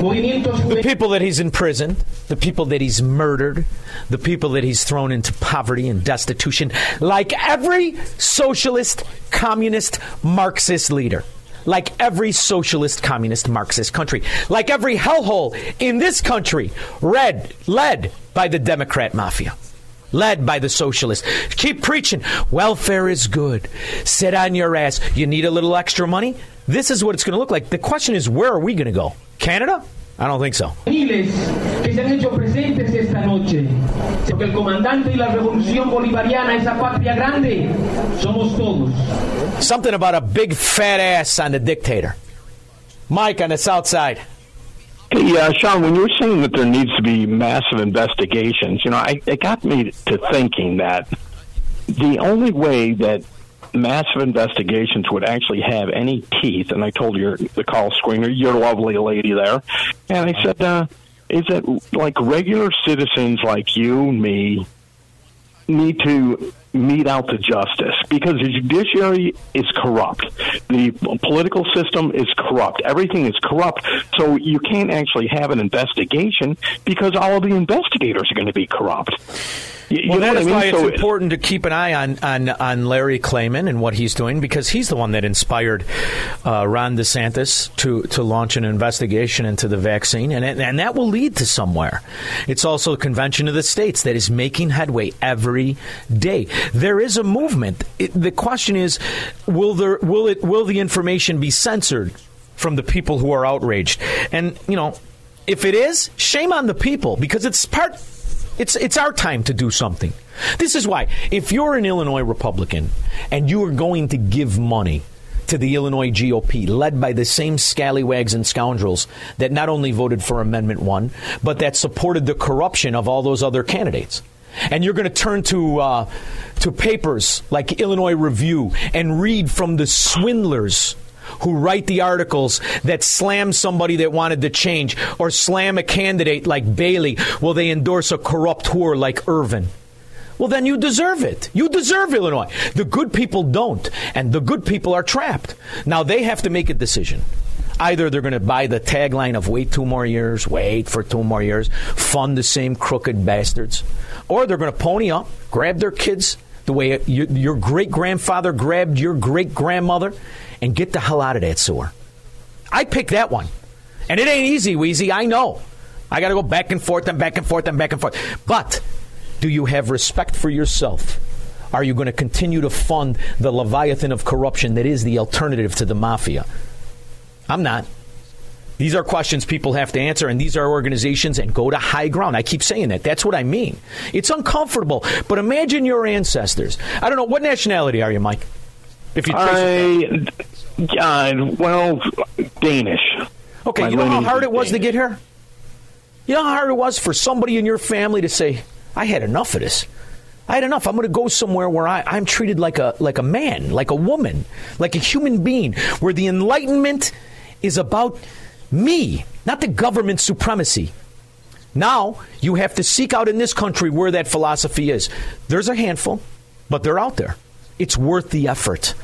movimientos The people that he's imprisoned, the people that he's murdered, the people that he's thrown into poverty and destitution, like every socialist, communist, Marxist leader. Like every socialist, communist, Marxist country. Like every hellhole in this country, red, led by the Democrat mafia. Led by the socialists. Keep preaching. Welfare is good. Sit on your ass. You need a little extra money? This is what it's going to look like. The question is, where are we going to go? Canada? I don't think so. juveniles que se han hecho presentes esta noche. Porque el comandante y la revolución bolivariana, esa patria grande, somos todos. Something about a big fat ass on the dictator. Mike on the south side. Uh, Shaun, when you were saying that there needs to be massive investigations, you know, I, it got me to thinking that the only way that massive investigations would actually have any teeth, and I told your the call screener, your lovely lady there, and I said, uh, is that like regular citizens like you and me need to mete out the justice because the judiciary is corrupt. The political system is corrupt. Everything is corrupt. So you can't actually have an investigation because all of the investigators are going to be corrupt. You, you Well, know that I mean? why So- it's important to keep an eye on, on, on Larry Klayman and what he's doing because he's the one that inspired uh, Ron DeSantis to, to launch an investigation into the vaccine, and, and that will lead to somewhere. It's also a convention of the states that is making headway every day. There is a movement. It, the question is, will there will it will the information be censored from the people who are outraged? And you know, if it is, shame on the people because it's part it's it's our time to do something. This is why if you're an Illinois Republican and you are going to give money to the Illinois GOP, led by the same scallywags and scoundrels that not only voted for Amendment 1, but that supported the corruption of all those other candidates. And you're going to turn to uh, to papers like Illinois Review and read from the swindlers who write the articles that slam somebody that wanted to change or slam a candidate like Bailey. Will they endorse a corrupt whore like Irvin? Well, then you deserve it. You deserve Illinois. The good people don't, and the good people are trapped. Now they have to make a decision. Either they're going to buy the tagline of wait two more years, wait for two more years, fund the same crooked bastards, or they're going to pony up, grab their kids the way you, your great grandfather grabbed your great grandmother, and get the hell out of that sewer. I pick that one. And it ain't easy, Wheezy. I know. I got to go back and forth and back and forth and back and forth. But do you have respect for yourself? Are you going to continue to fund the leviathan of corruption that is the alternative to the mafia? I'm not. These are questions people have to answer, and these are organizations and go to high ground. I keep saying that. That's what I mean. It's uncomfortable, but imagine your ancestors. I don't know. What nationality are you, Mike? If you trace I, uh, well, Danish. Okay, My you know how hard it was to get here? You know how hard it was for somebody in your family to say, I had enough of this. I had enough. I'm going to go somewhere where I, I'm treated like a like a man, like a woman, like a human being, where the enlightenment is about me, not the government supremacy. Now you have to seek out in this country where that philosophy is. There's a handful, but they're out there. It's worth the effort.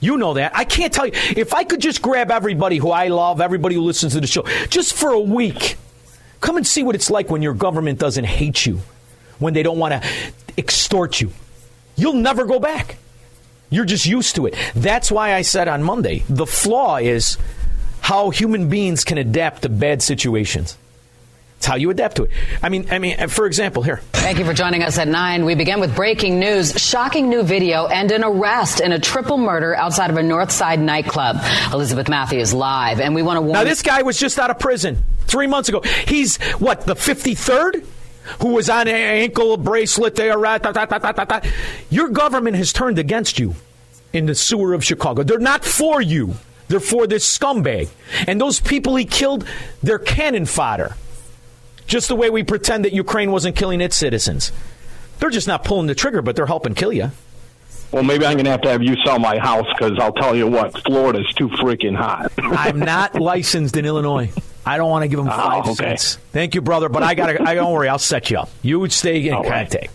You know that. I can't tell you. If I could just grab everybody who I love, everybody who listens to the show, just for a week, come and see what it's like when your government doesn't hate you, when they don't want to extort you. You'll never go back. You're just used to it. That's why I said on Monday the flaw is how human beings can adapt to bad situations. It's how you adapt to it. I mean, I mean, for example, here. Thank you for joining us at 9. We begin with breaking news, shocking new video, and an arrest in a triple murder outside of a North Side nightclub. Elizabeth Matthews live, and we want to warn Now, this guy was just out of prison three months ago. He's, what, the 53rd? Who was on an ankle bracelet right, da, da. Your government has turned against you in the sewer of Chicago. They're not for you. They're for this scumbag. And those people he killed, they're cannon fodder. Just the way we pretend that Ukraine wasn't killing its citizens. They're just not pulling the trigger, but they're helping kill you. Well, maybe I'm going to have to have you sell my house because I'll tell you what, Florida's too freaking hot. [LAUGHS] I'm not licensed in Illinois. I don't want to give them ah, five oh, okay. cents. Thank you, brother, but I got to, I don't worry, I'll set you up. You would stay in All contact.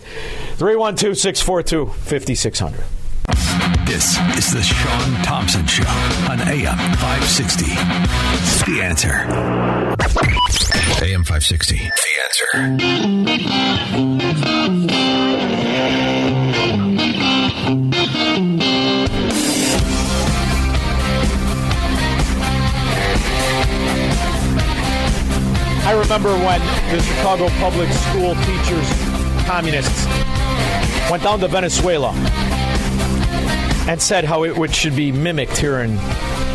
312 642 5600. This is the Shaun Thompson Show on AM 560. The answer. AM 560. The answer. I remember when the Chicago public school teachers, communists, went down to Venezuela and said how it would, should be mimicked here in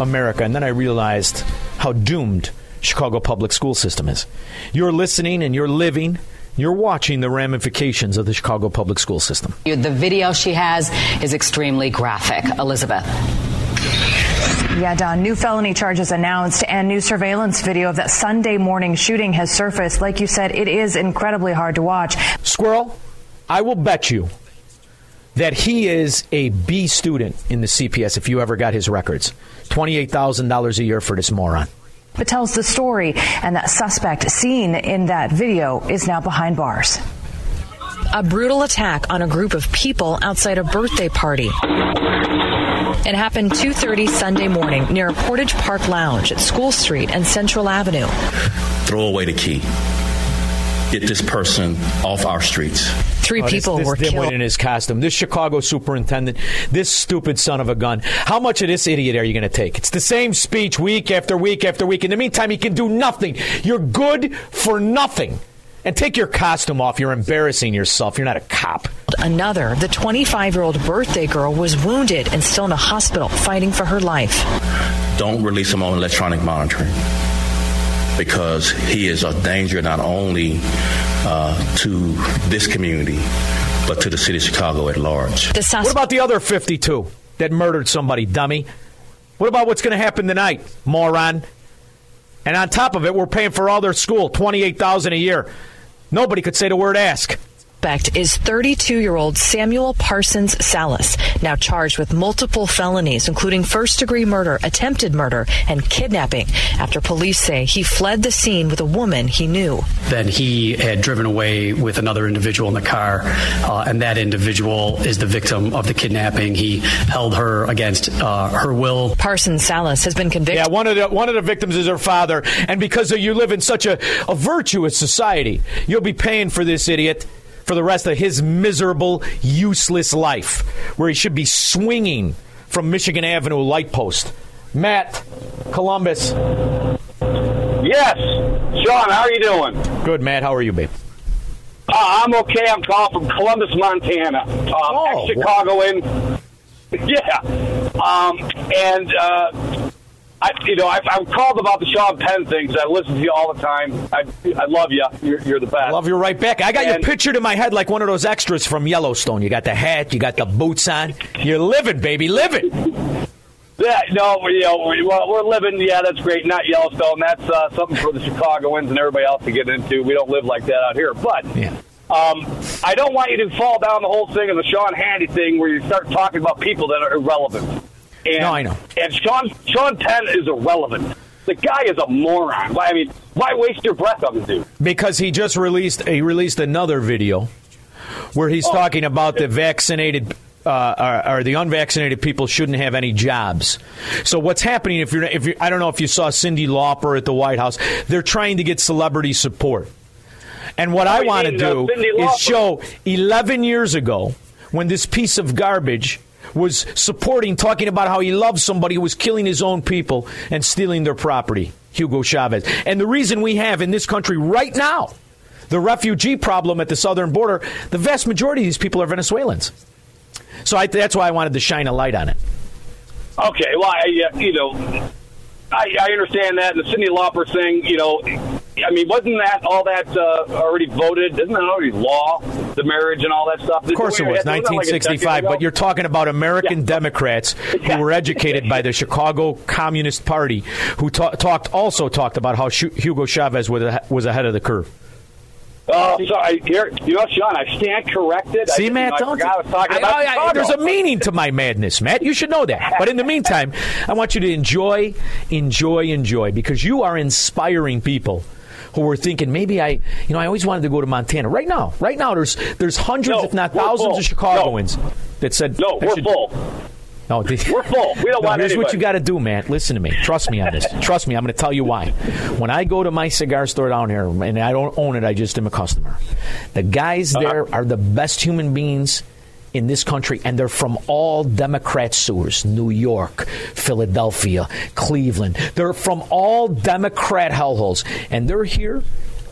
America. And then I realized how doomed Chicago public school system is. You're listening and you're living, you're watching the ramifications of the Chicago public school system. The video she has is extremely graphic. Elizabeth. Yeah, Don. New felony charges announced and new surveillance video of that Sunday morning shooting has surfaced. Like you said, it is incredibly hard to watch. Squirrel, I will bet you that he is a B student in the CPS if you ever got his records. $28,000 a year for this moron. It tells the story, and that suspect seen in that video is now behind bars. A brutal attack on a group of people outside a birthday party. It happened 2:30 Sunday morning near a Portage Park Lounge at School Street and Central Avenue. throw away the key. Get this person off our streets. Three Oh, people this, were killed. in his costume. This Chicago superintendent. This stupid son of a gun. How much of this idiot are you going to take? It's the same speech week after week after week. In the meantime, he can do nothing. You're good for nothing. And take your costume off. You're embarrassing yourself. You're not a cop. Another, the 25-year-old birthday girl was wounded and still in a hospital fighting for her life. Don't release him on electronic monitoring because he is a danger not only uh, to this community but to the city of Chicago at large. what about the other 52 that murdered somebody, dummy? What about what's going to happen tonight, moron? And on top of it, we're paying for all their school, 28000 a year. Nobody could say the word ask. Suspect is 32-year-old Samuel Parsons Salas, now charged with multiple felonies, including first-degree murder, attempted murder, and kidnapping, after police say he fled the scene with a woman he knew. Then he had driven away with another individual in the car, uh, and that individual is the victim of the kidnapping. He held her against uh, her will. Parsons Salas has been convicted. Yeah, one of the one of the victims is her father, and because you live in such a, a virtuous society, you'll be paying for this idiot for the rest of his miserable, useless life, where he should be swinging from Michigan Avenue light post. Matt, Columbus. Yes, Shaun, how are you doing? Good, Matt. How are you, babe? Uh, I'm okay. I'm calling from Columbus, Montana. Um, Oh, ex-Chicagoan. [LAUGHS] Yeah. Um, and uh, I, you know, I, I've called about the Sean Penn things. I listen to you all the time. I, I love you. You're, you're the best. I love you right back. I got And- you pictured in my head like one of those extras from Yellowstone. You got the hat, you got the boots on. You're living, baby, living. Yeah, no, we, you know, we, well, we're living. Yeah, that's great. Not Yellowstone. That's uh, something for the Chicagoans and everybody else to get into. We don't live like that out here. But um, I don't want you to fall down the whole thing of the Sean Hannity thing, where you start talking about people that are irrelevant. And, No, I know. And Sean Sean Penn is irrelevant. The guy is a moron. Why, I mean, why waste your breath on the dude? because he just released he released another video where he's talking about the vaccinated uh, or, or the unvaccinated people shouldn't have any jobs. So what's happening if you're if you I don't know if you saw Cyndi Lauper at the White House, they're trying to get celebrity support. And what I want to uh, do is show 11 years ago when this piece of garbage was supporting, talking about how he loves somebody who was killing his own people and stealing their property, Hugo Chavez. And the reason we have in this country right now the refugee problem at the southern border, the vast majority of these people are Venezuelans. So I, that's why I wanted to shine a light on it. Okay, well, I, uh, you know, I, I understand that. And the Cyndi Lauper thing, you know, I mean, wasn't that all that uh, already voted? Isn't that already law, the marriage and all that stuff? Of course it was, 1965. But you're talking about American Democrats who were educated by the Chicago Communist Party, who ta- talked also talked about how Hugo Chavez was, a- was ahead of the curve. Oh, sorry. Here, you know, Shaun, I stand corrected. See, I, Matt, you know, I don't forgot I was talking I- about I- I- there's a meaning to my madness, Matt. You should know that. But in the meantime, I want you to enjoy, enjoy, enjoy, because you are inspiring people who are thinking maybe I, you know, I always wanted to go to Montana. Right now, right now, there's there's hundreds, No, if not thousands, full. of Chicagoans that said No, we're should- full. No, We're full. We don't [LAUGHS] no, want here's what you got to do, man. Listen to me. Trust me on this. Trust me. I'm going to tell you why. When I go to my cigar store down here, and I don't own it, I just am a customer. The guys Uh-huh. there are the best human beings in this country, and they're from all Democrat sewers New York, Philadelphia, Cleveland. They're from all Democrat hellholes, and they're here.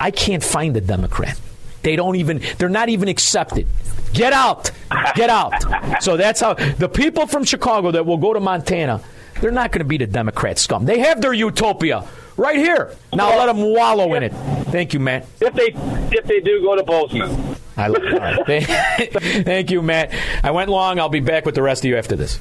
I can't find a Democrat. They don't even, they're not even accepted. Get out. Get out. So that's how the people from Chicago that will go to Montana, they're not going to be the Democrat scum. They have their utopia right here. Now let them wallow in it. Thank you, Matt. If they if they do go to Bozeman. I love it. [LAUGHS] Thank you, Matt. I went long. I'll be back with the rest of you after this.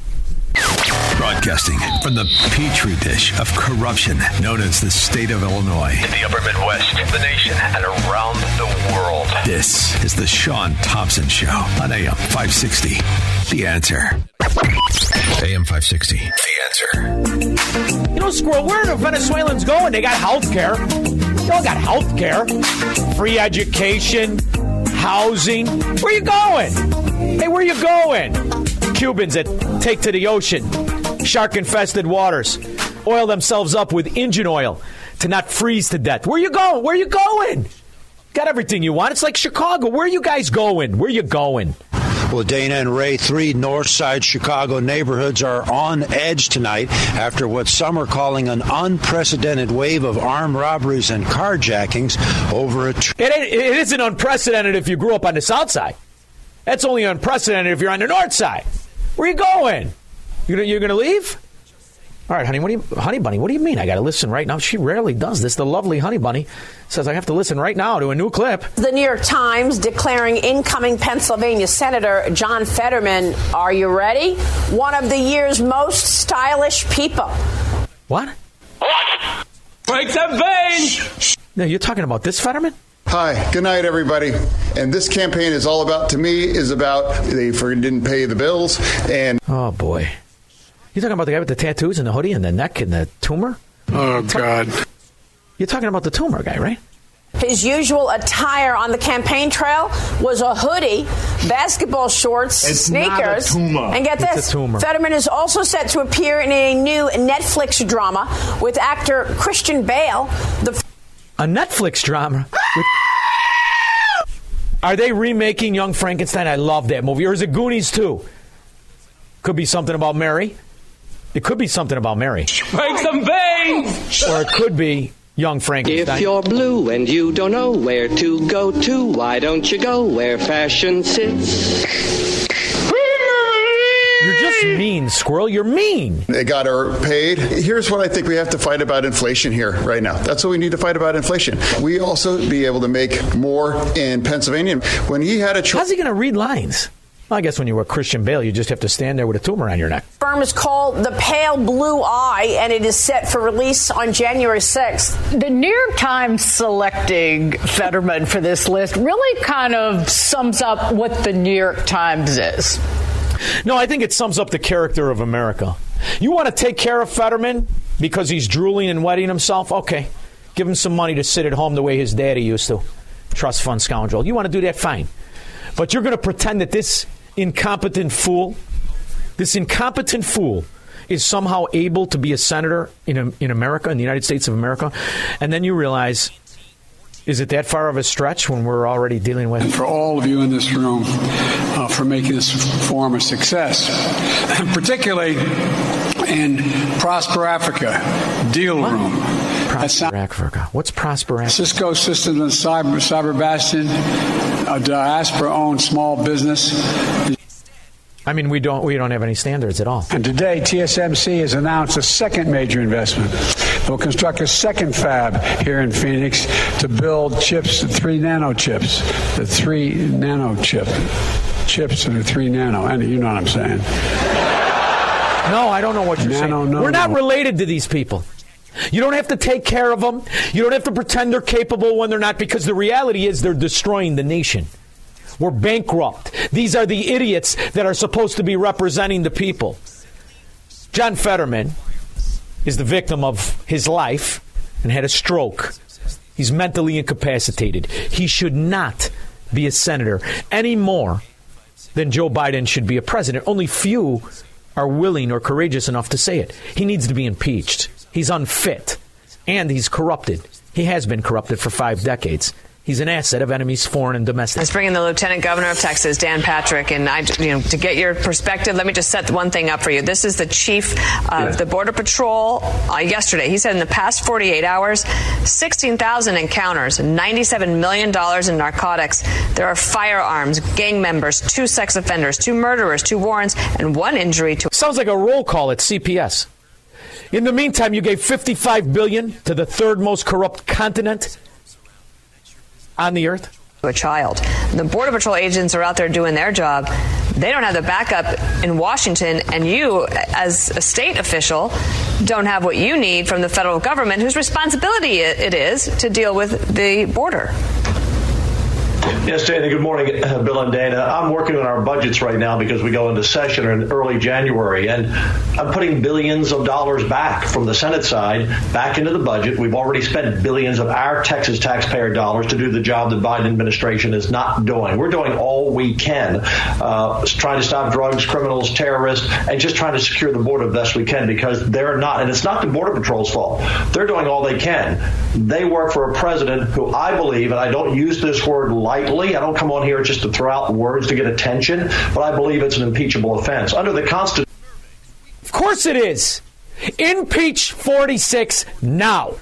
Broadcasting from the petri dish of corruption known as the state of Illinois. In the upper Midwest, the nation, and around the world. This is the Shaun Thompson Show on AM 560. The answer. AM 560. The answer. You know, Squirrel, where are the Venezuelans going? They got health care. They all got health care, free education, housing. Where you going? Hey, where you going? Cubans that take to the ocean, shark infested waters, oil themselves up with engine oil to not freeze to death. Where you going? Where you going? Got everything you want. It's like Chicago. Where you guys going? Where you going? Well, Dana and Ray, three north side Chicago neighborhoods are on edge tonight after what some are calling an unprecedented wave of armed robberies and carjackings over a. Tr- It, ain't- it isn't unprecedented if you grew up on the south side. That's only unprecedented if you're on the north side. Where you going? You gonna, you're going to leave? All right, honey. What do you, honey bunny? What do you mean? I got to listen right now. She rarely does this. The lovely honey bunny says I have to listen right now to a new clip. The New York Times declaring incoming Pennsylvania Senator John Fetterman, are you ready? One of the year's most stylish people. What? What? Break some veins! No, you're talking about this Fetterman? Hi, good night, everybody. And this campaign is all about, to me, is about they didn't pay the bills and. Oh boy, you talking about the guy with the tattoos and the hoodie and the neck and the tumor? Oh God! You're talking about the tumor guy, right? His usual attire on the campaign trail was a hoodie, basketball shorts, It's not a sneakers. tumor. And get It's a this tumor. Fetterman is also set to appear in a new Netflix drama with actor Christian Bale. The A Netflix drama. with- Are they remaking Young Frankenstein? I love that movie. Or is it Goonies too? Could be something about Mary. It could be something about Mary. Break some veins! Or it could be Young Frankenstein. If you're blue and you don't know where to go to, why don't you go where fashion sits? You're just mean, squirrel. You're mean. They got her paid. Here's what I think we have to fight about inflation here right now. That's what we need to fight about inflation. We also be able to make more in Pennsylvania. When he had a choice. How's he going to read lines? Well, I guess when you were Christian Bale, you just have to stand there with a tumor on your neck. firm is called The Pale Blue Eye, and it is set for release on January 6th. The New York Times selecting Fetterman for this list really kind of sums up what the New York Times is. No, I think it sums up the character of America. You want to take care of Fetterman because he's drooling and wetting himself? Okay. Give him some money to sit at home the way his daddy used to. Trust fund scoundrel. You want to do that? Fine. But you're going to pretend that this incompetent fool, this incompetent fool, is somehow able to be a senator in, in America, in the United States of America, and then you realize Is it that far of a stretch when we're already dealing with? And for all of you in this room uh, for making this forum a success, [LAUGHS] particularly in Prosper Africa Deal Room. Prosper Africa. What's Prosper Africa? Cisco Systems and Cyber, Cyber Bastion, uh, a diaspora-owned small business. I mean, we don't we don't have any standards at all. And today, TSMC has announced a second major investment. Will construct a second fab here in Phoenix to build chips, three nano chips, the three nano chip chips that are three nano. And you know what I'm saying? No, I don't know what you're Nano, saying. no, We're not no. related to these people. You don't have to take care of them. You don't have to pretend they're capable when they're not, because the reality is they're destroying the nation. We're bankrupt. These are the idiots that are supposed to be representing the people. John Fetterman is the victim of his life and had a stroke. He's mentally incapacitated. He should not be a senator any more than Joe Biden should be a president. Only few are willing or courageous enough to say it. He needs to be impeached. He's unfit and he's corrupted. He has been corrupted for five decades. He's an asset of enemies, foreign and domestic. Let's bring in the Lieutenant Governor of Texas, Dan Patrick, and I, you know, to get your perspective, let me just set one thing up for you. This is the chief of the Border Patrol uh, yesterday. He said in the past 48 hours, 16,000 encounters, 97 million dollars in narcotics. There are firearms, gang members, two sex offenders, two murderers, two warrants, and one injury to. Sounds like a roll call at CPS. In the meantime, you gave 55 billion to the third most corrupt continent on the earth. To a child. The Border Patrol agents are out there doing their job. They don't have the backup in Washington, and you, as a state official, don't have what you need from the federal government, whose responsibility it it is to deal with the border. Yes, Dana, good morning, uh, Bill and Dana. I'm working on our budgets right now because we go into session in early January, and I'm putting billions of dollars back from the Senate side back into the budget. We've already spent billions of our Texas taxpayer dollars to do the job the Biden administration is not doing. We're doing all we can, uh, trying to stop drugs, criminals, terrorists, and just trying to secure the border best we can because they're not, and it's not the Border Patrol's fault. They're doing all they can. They work for a president who I believe, and I don't use this word lightly, I don't come on here just to throw out words to get attention, but I believe it's an impeachable offense. Under the Constitution, Of course it is. Impeach 46 now.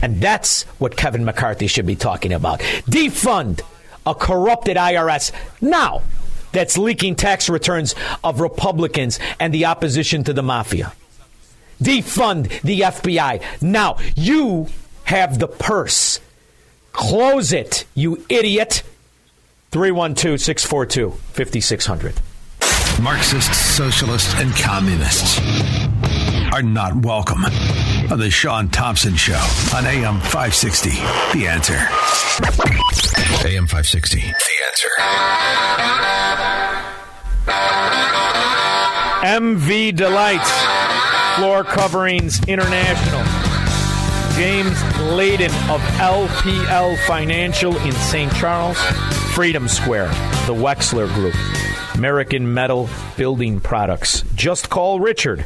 And that's what Kevin McCarthy should be talking about. Defund a corrupted IRS now that's leaking tax returns of Republicans and the opposition to the mafia. Defund the FBI now. You have the purse. Close it, you idiot. 312 642 5600. Marxists, socialists, and communists are not welcome on the Shaun Thompson Show on AM 560. The answer. AM 560. The answer. MV Delights, Floor Coverings International. James Layden of LPL Financial in St. Charles, Freedom Square, the Wexler Group, American Metal Building Products. Just call Richard.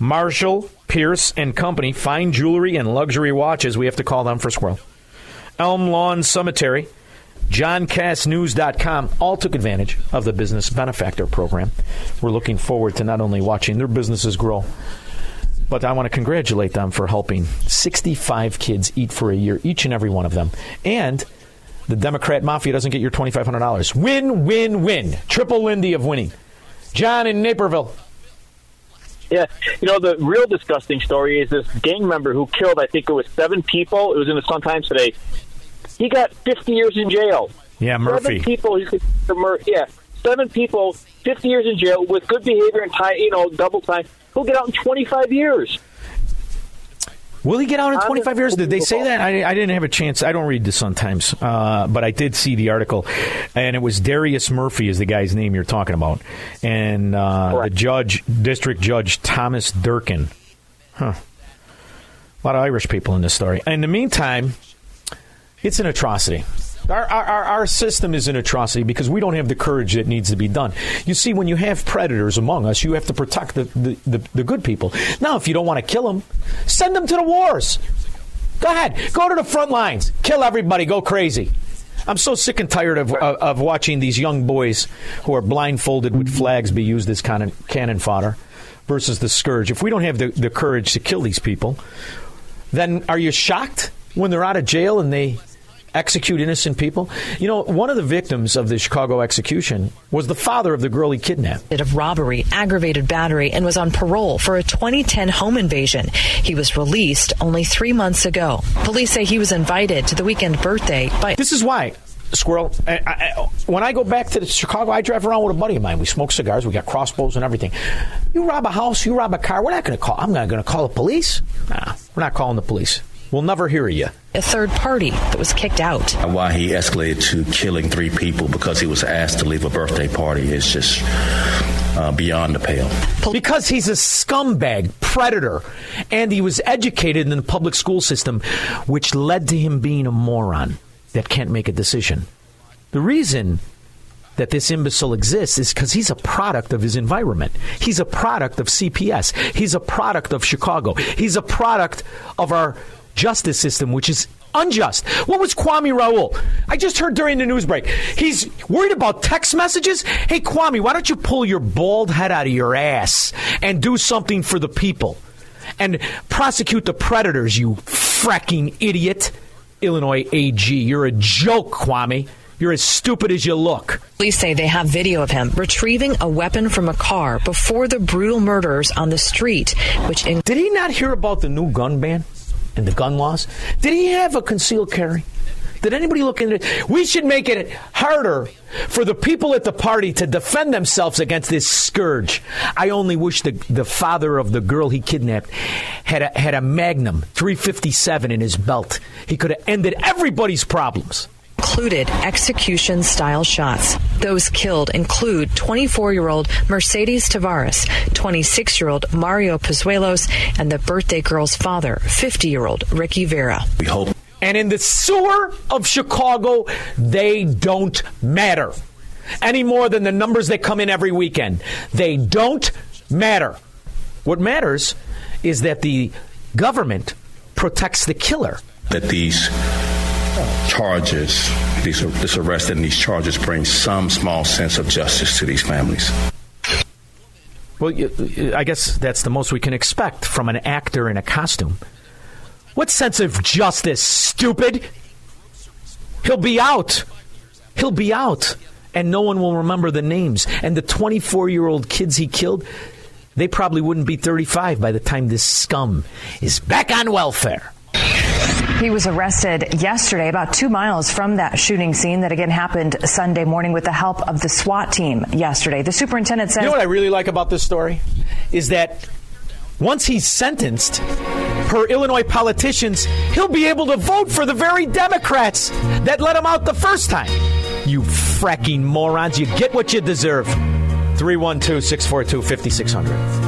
Marshall, Pierce and Company, fine jewelry and luxury watches. We have to call them for Squirrel. Elm Lawn Cemetery, JohnKassNews.com all took advantage of the Business Benefactor Program. We're looking forward to not only watching their businesses grow, but I want to congratulate them for helping 65 kids eat for a year, each and every one of them. And the Democrat Mafia doesn't get your $2,500. Win, win, win. Triple Lindy of winning. John in Naperville. Yeah, you know the real disgusting story is this gang member who killed. I think it was seven people. It was in the Sun Times today. He got 50 years in jail. Yeah, Murphy. Seven people. He could, yeah, seven people, 50 years in jail with good behavior and time. You know, double time. He'll get out in 25 years. Will he get out in 25 years? Did they say that? I, I didn't have a chance. I don't read the Sun Times, uh, but I did see the article, and it was Darius Murphy is the guy's name you're talking about, and uh, the judge, District Judge Thomas Durkin. Huh. A lot of Irish people in this story. In the meantime, it's an atrocity. Our, our, our- system is an atrocity because we don't have the courage that needs to be done. You see, when you have predators among us, you have to protect the, the, the, the good people. Now, if you don't want to kill them, send them to the wars. Go ahead. Go to the front lines. Kill everybody. Go crazy. I'm so sick and tired of, of, of watching these young boys who are blindfolded with flags be used as cannon, cannon fodder versus the scourge. If we don't have the, the courage to kill these people, then are you shocked when they're out of jail and they execute innocent people? You know, one of the victims of the Chicago execution was the father of the girl he kidnapped. Of robbery, aggravated battery, and was on parole for a 2010 home invasion. He was released only three months ago. Police say he was invited to the weekend birthday by. This is why. Squirrel. I, I, when I go back to Chicago, I drive around with a buddy of mine. We smoke cigars. We got crossbows and everything. You rob a house, you rob a car. We're not going to call. I'm not going to call the police. Nah, we're not calling the police. We'll never hear you. A third party that was kicked out. Why he escalated to killing three people because he was asked to leave a birthday party is just uh, beyond the pale. Because he's a scumbag, predator, and he was educated in the public school system, which led to him being a moron that can't make a decision. The reason that this imbecile exists is because he's a product of his environment. He's a product of CPS. He's a product of Chicago. He's a product of our justice system, which is unjust. What was Kwame Raoul? I just heard during the news break. He's worried about text messages. Hey, Kwame, why don't you pull your bald head out of your ass and do something for the people and prosecute the predators, you fracking idiot? Illinois AG. You're a joke, Kwame. You're as stupid as you look. Police say they have video of him retrieving a weapon from a car before the brutal murders on the street, which in- Did he not hear about the new gun ban and the gun laws? Did he have a concealed carry? Did anybody look into it? We should make it harder for the people at the party to defend themselves against this scourge. I only wish the, the father of the girl he kidnapped had a, had a Magnum 357 in his belt. He could have ended everybody's problems included execution style shots. Those killed include 24 year old Mercedes Tavares, 26 year old Mario Pozuelos, and the birthday girl's father, 50 year old Ricky Vera. We hope. And in the sewer of Chicago, they don't matter any more than the numbers that come in every weekend. They don't matter. What matters is that the government protects the killer. That these charges, these, this arrest and these charges bring some small sense of justice to these families. Well, I guess that's the most we can expect from an actor in a costume. What sense of justice, stupid? He'll be out. He'll be out. And no one will remember the names. And the 24 year old kids he killed, they probably wouldn't be 35 by the time this scum is back on welfare. He was arrested yesterday, about two miles from that shooting scene that again happened Sunday morning with the help of the SWAT team yesterday. The superintendent says. You know what I really like about this story? Is that once he's sentenced, per Illinois politicians, he'll be able to vote for the very Democrats that let him out the first time. You fracking morons, you get what you deserve. 312 642 5600.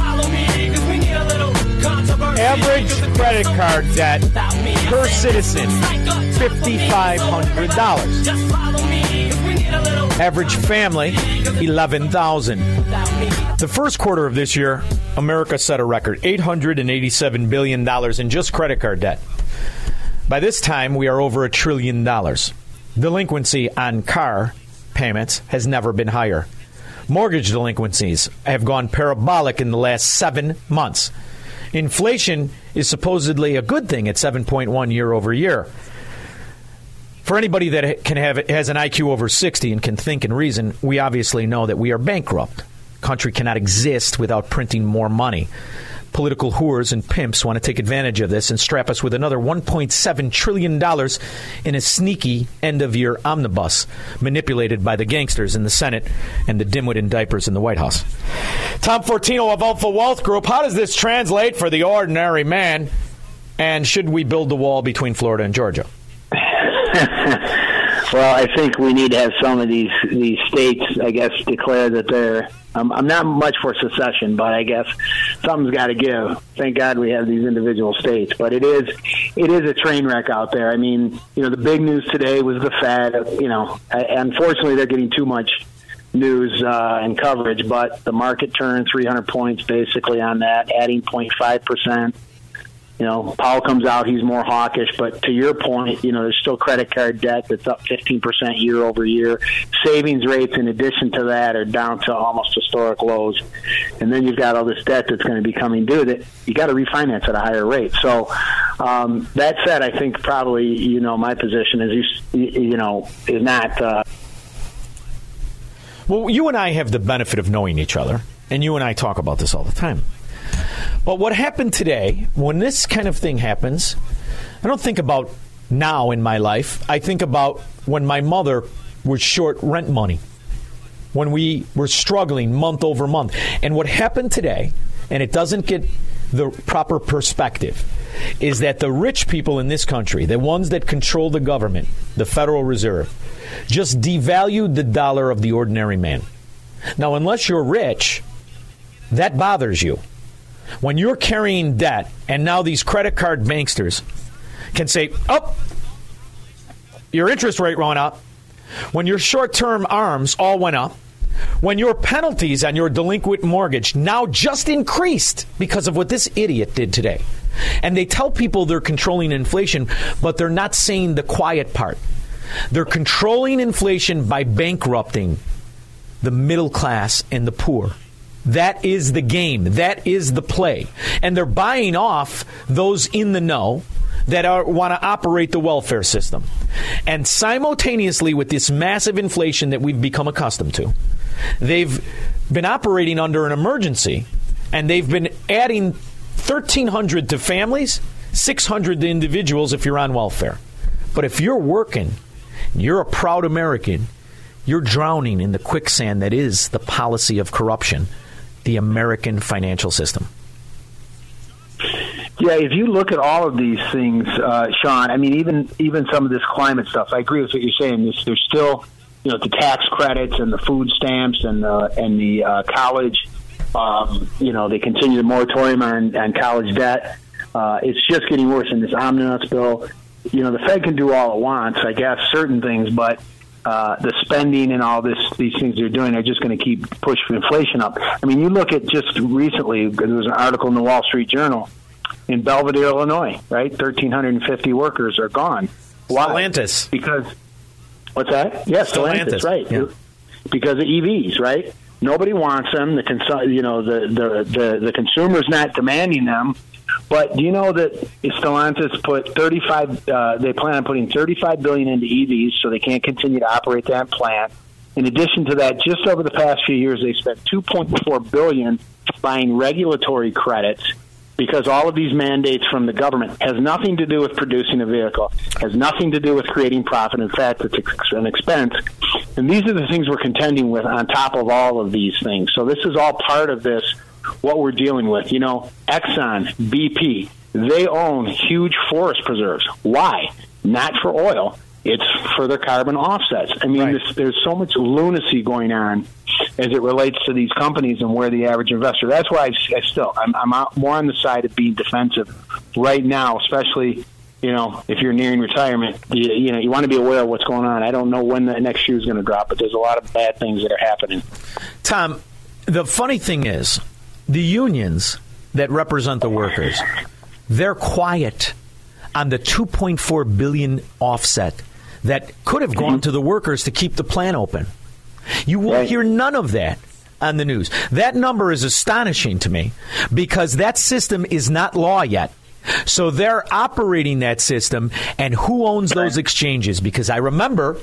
follow me, cause we need a little controversy. Average credit card debt per citizen $5,500. Just follow me, cause we need a little Average family, 11000 The first quarter of this year, America set a record $887 billion in just credit card debt. By this time, we are over a trillion dollars. Delinquency on car payments has never been higher. Mortgage delinquencies have gone parabolic in the last seven months. Inflation is supposedly a good thing at 7.1 year over year. For anybody that can have has an IQ over 60 and can think and reason, we obviously know that we are bankrupt. Country cannot exist without printing more money. Political whores and pimps want to take advantage of this and strap us with another $1.7 trillion in a sneaky end of year omnibus manipulated by the gangsters in the Senate and the dimwit in diapers in the White House. Tom Fortino of Alpha Wealth Group, how does this translate for the ordinary man? And should we build the wall between Florida and Georgia? [LAUGHS] Well, I think we need to have some of these these states, I guess, declare that they're. Um, I'm not much for secession, but I guess something's got to give. Thank God we have these individual states, but it is it is a train wreck out there. I mean, you know, the big news today was the Fed. You know, unfortunately, they're getting too much news uh, and coverage, but the market turned 300 points basically on that, adding 0.5 percent. You know, Powell comes out, he's more hawkish, but to your point, you know, there's still credit card debt that's up 15% year over year. Savings rates, in addition to that, are down to almost historic lows. And then you've got all this debt that's going to be coming due that you got to refinance at a higher rate. So, um, that said, I think probably, you know, my position is, you, you know, is not. Uh, Well, you and I have the benefit of knowing each other, and you and I talk about this all the time. But what happened today, when this kind of thing happens, I don't think about now in my life. I think about when my mother was short rent money, when we were struggling month over month. And what happened today, and it doesn't get the proper perspective, is that the rich people in this country, the ones that control the government, the Federal Reserve, just devalued the dollar of the ordinary man. Now, unless you're rich, that bothers you. When you're carrying debt, and now these credit card banksters can say, oh, your interest rate went up, when your short term arms all went up, when your penalties on your delinquent mortgage now just increased because of what this idiot did today. And they tell people they're controlling inflation, but they're not saying the quiet part. They're controlling inflation by bankrupting the middle class and the poor. That is the game. That is the play. And they're buying off those in the know that want to operate the welfare system. And simultaneously with this massive inflation that we've become accustomed to, they've been operating under an emergency and they've been adding 1300 to families, 600 to individuals if you're on welfare. But if you're working, you're a proud American, you're drowning in the quicksand that is the policy of corruption, the American financial system. Yeah, if you look at all of these things, uh, Shaun, I mean, even even some of this climate stuff, I agree with what you're saying. There's, there's still, you know, the tax credits and the food stamps and the and the uh, college. Um, you know, they continue the moratorium on, on college debt. Uh, it's just getting worse in this omnibus bill. You know, the Fed can do all it wants, I guess, certain things, but uh, the spending and all this these things they're doing are just going to keep pushing inflation up. I mean, you look at just recently there was an article in the Wall Street Journal in Belvidere, Illinois, right? Thirteen hundred and fifty workers are gone. Why? Stellantis. Because what's that? Yes, Stellantis, Stellantis, right? yeah. Because of EVs, right? Nobody wants them. The consu- you know the the the, the consumer's not demanding them. But do you know that Stellantis put 35? Uh, they plan on putting 35 billion into EVs, so they can't continue to operate that plant. In addition to that, just over the past few years, they spent 2.4 billion buying regulatory credits because all of these mandates from the government has nothing to do with producing a vehicle, has nothing to do with creating profit. In fact, it's an expense. And these are the things we're contending with on top of all of these things. So this is all part of this, what we're dealing with. You know, Exxon, BP, they own huge forest preserves. Why? Not for oil. It's for their carbon offsets. I mean, this, there's so much lunacy going on as it relates to these companies and where the average investor. That's why I, I still I'm, I'm out more on the side of being defensive right now, especially you know if you're nearing retirement. You, you know you want to be aware of what's going on. I don't know when the next shoe is going to drop, but there's a lot of bad things that are happening. Tom, the funny thing is, the unions that represent the workers, they're quiet on the 2.4 billion offset that could have gone mm-hmm. to the workers to keep the plant open. You will hear none of that on the news. That number is astonishing to me because that system is not law yet. So they're operating that system, and who owns those exchanges? Because I remember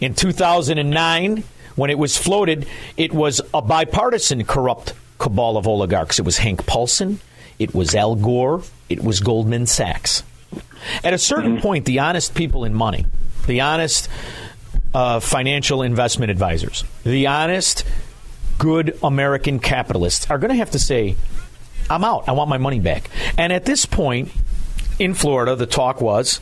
in 2009 when it was floated, it was a bipartisan corrupt cabal of oligarchs. It was Hank Paulson, it was Al Gore, it was Goldman Sachs. At a certain mm-hmm. point, the honest people in money, the honest uh, financial investment advisors, the honest, good American capitalists are going to have to say, I'm out. I want my money back. And at this point, in Florida, the talk was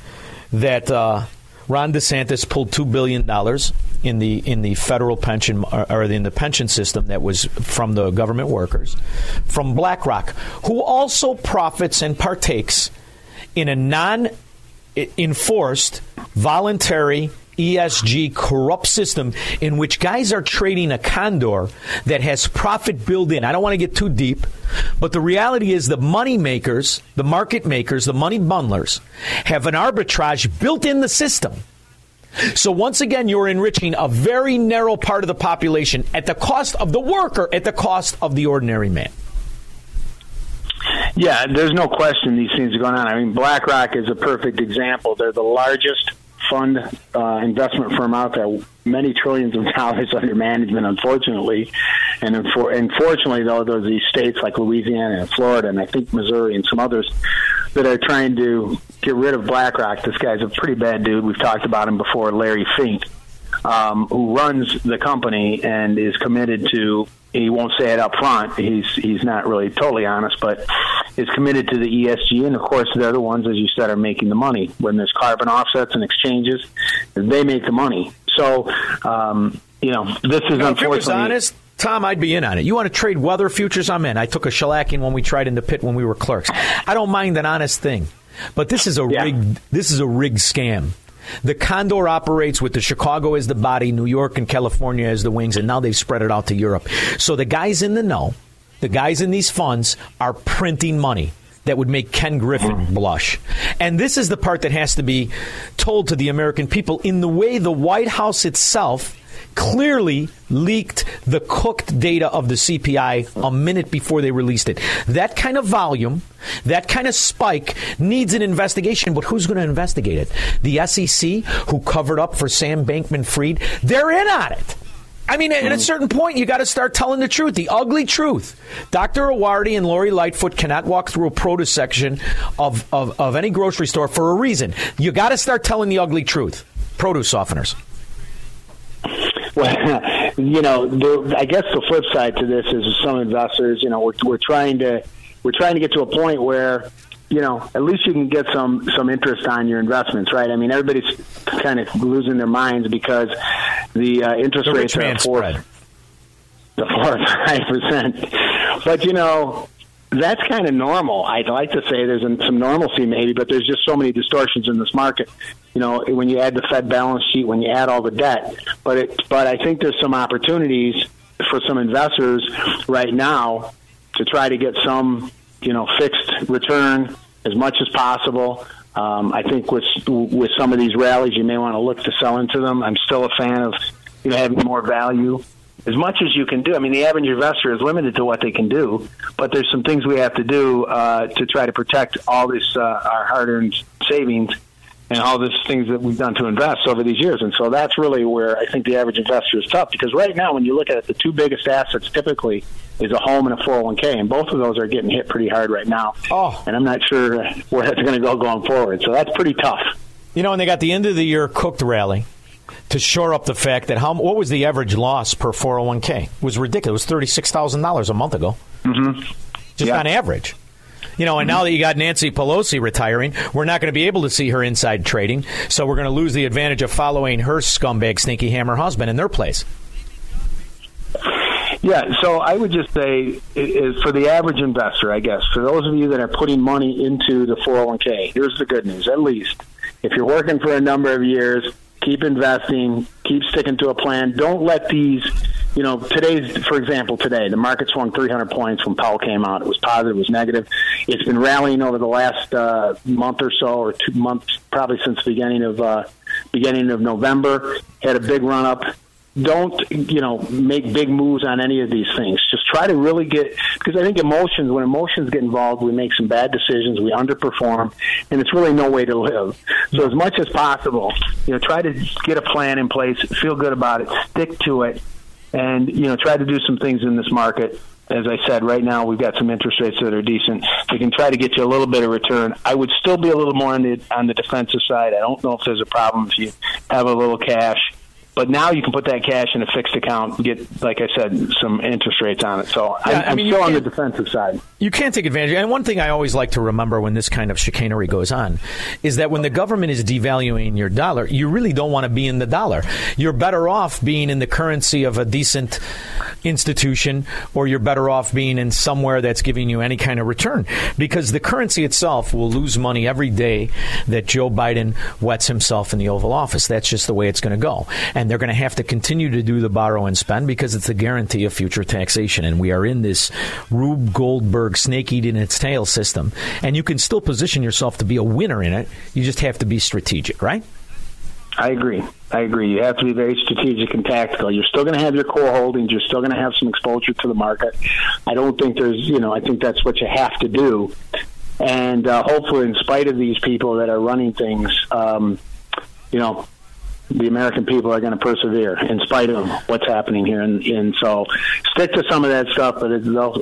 that uh, Ron DeSantis pulled two billion dollars in the in the federal pension or, or in the pension system that was from the government workers, from BlackRock, who also profits and partakes in a non enforced voluntary ESG corrupt system in which guys are trading a condor that has profit built in. I don't want to get too deep, but the reality is the money makers, the market makers, the money bundlers have an arbitrage built in the system. So once again, you're enriching a very narrow part of the population at the cost of the worker, at the cost of the ordinary man. Yeah, there's no question these things are going on. I mean, BlackRock is a perfect example. They're the largest fund uh, investment firm out there, many trillions of [LAUGHS] dollars under management, unfortunately. And unfor- unfortunately, though, there's these states like Louisiana and Florida, and I think Missouri and some others that are trying to get rid of BlackRock. This guy's a pretty bad dude. We've talked about him before, Larry Fink, um, who runs the company and is committed to. He won't say it up front. He's he's not really totally honest, but is committed to the ESG, and of course they're the ones, as you said, are making the money. When there's carbon offsets and exchanges, they make the money. So, um, you know, this is Now, if it was honest, Tom, I'd be in on it. You want to trade weather futures? I'm in. I took a shellacking when we tried in the pit when we were clerks. I don't mind an honest thing, but this is a rigged. This is a rigged scam. The Condor operates with the Chicago as the body, New York and California as the wings, and now they've spread it out to Europe. So the guys in the know, the guys in these funds are printing money that would make Ken Griffin blush. And this is the part that has to be told to the American people in the way the White House itself clearly leaked the cooked data of the CPI a minute before they released it. That kind of volume, that kind of spike needs an investigation, but who's going to investigate it? The SEC, who covered up for Sam Bankman Fried, they're in on it. I mean, at a mm. certain point, you got to start telling the truth, the ugly truth. Dr. Arwady and Lori Lightfoot cannot walk through a produce section of, of, of any grocery store for a reason. You got to start telling the ugly truth. Produce softeners. Well, [LAUGHS] you know, the, I guess the flip side to this is some investors, you know, we're, we're trying to we're trying to get to a point where, you know, at least you can get some some interest on your investments, right? I mean, everybody's kind of losing their minds because the uh, interest The rates are four, the four or five percent. But you know, that's kind of normal. I'd like to say there's some normalcy maybe, but there's just so many distortions in this market. You know, when you add the Fed balance sheet, when you add all the debt, but it, but I think there's some opportunities for some investors right now to try to get some, you know, fixed return as much as possible. Um, I think with with some of these rallies, you may want to look to sell into them. I'm still a fan of you know having more value as much as you can do. I mean, the average investor is limited to what they can do, but there's some things we have to do uh, to try to protect all this uh, our hard-earned savings and all these things that we've done to invest over these years. And so that's really where I think the average investor is tough because right now, when you look at it, the two biggest assets typically is a home and a 401k, and both of those are getting hit pretty hard right now. Oh. And I'm not sure where that's going to go going forward. So that's pretty tough. You know, and they got the end of the year cooked rally to shore up the fact that how what was the average loss per 401k? It was ridiculous. It was $36,000 a month ago. Mm-hmm. Just on average. You know, and now that you got Nancy Pelosi retiring, we're not going to be able to see her inside trading. So we're going to lose the advantage of following her scumbag, sneaky hammer husband in their place. Yeah, so I would just say, is for the average investor, I guess, for those of you that are putting money into the 401k, here's the good news. At least, if you're working for a number of years, keep investing, keep sticking to a plan. Don't let these, you know, today's, for example, today the market swung 300 points when Powell came out. It was positive, it was negative. It's been rallying over the last uh, month or so, or two months, probably since the beginning of uh, beginning of November. Had a big run up don't you know make big moves on any of these things just try to really get because i think emotions when emotions get involved we make some bad decisions we underperform and it's really no way to live so as much as possible you know try to get a plan in place feel good about it stick to it and you know try to do some things in this market as I said, right now we've got some interest rates that are decent. We can try to get you a little bit of return. I would still be a little more on the on the defensive side. I don't know if there's a problem if you have a little cash But now you can put that cash in a fixed account, and get like I said, some interest rates on it. So Yeah, I, I I'm mean, you still on the defensive side. You can't take advantage. And one thing I always like to remember when this kind of chicanery goes on is that when the government is devaluing your dollar, you really don't want to be in the dollar. You're better off being in the currency of a decent institution, or you're better off being in somewhere that's giving you any kind of return. Because the currency itself will lose money every day that Joe Biden wets himself in the Oval Office. That's just the way it's going to go. And they're going to have to continue to do the borrow and spend because it's a guarantee of future taxation. And we are in this Rube Goldberg snake eating its tail system. And you can still position yourself to be a winner in it. You just have to be strategic, right? I agree. I agree. You have to be very strategic and tactical. You're still going to have your core holdings. You're still going to have some exposure to the market. I don't think there's, you know, I think that's what you have to do. And uh, hopefully, in spite of these people that are running things, um, you know, the American people are going to persevere in spite of what's happening here. And, and so stick to some of that stuff. But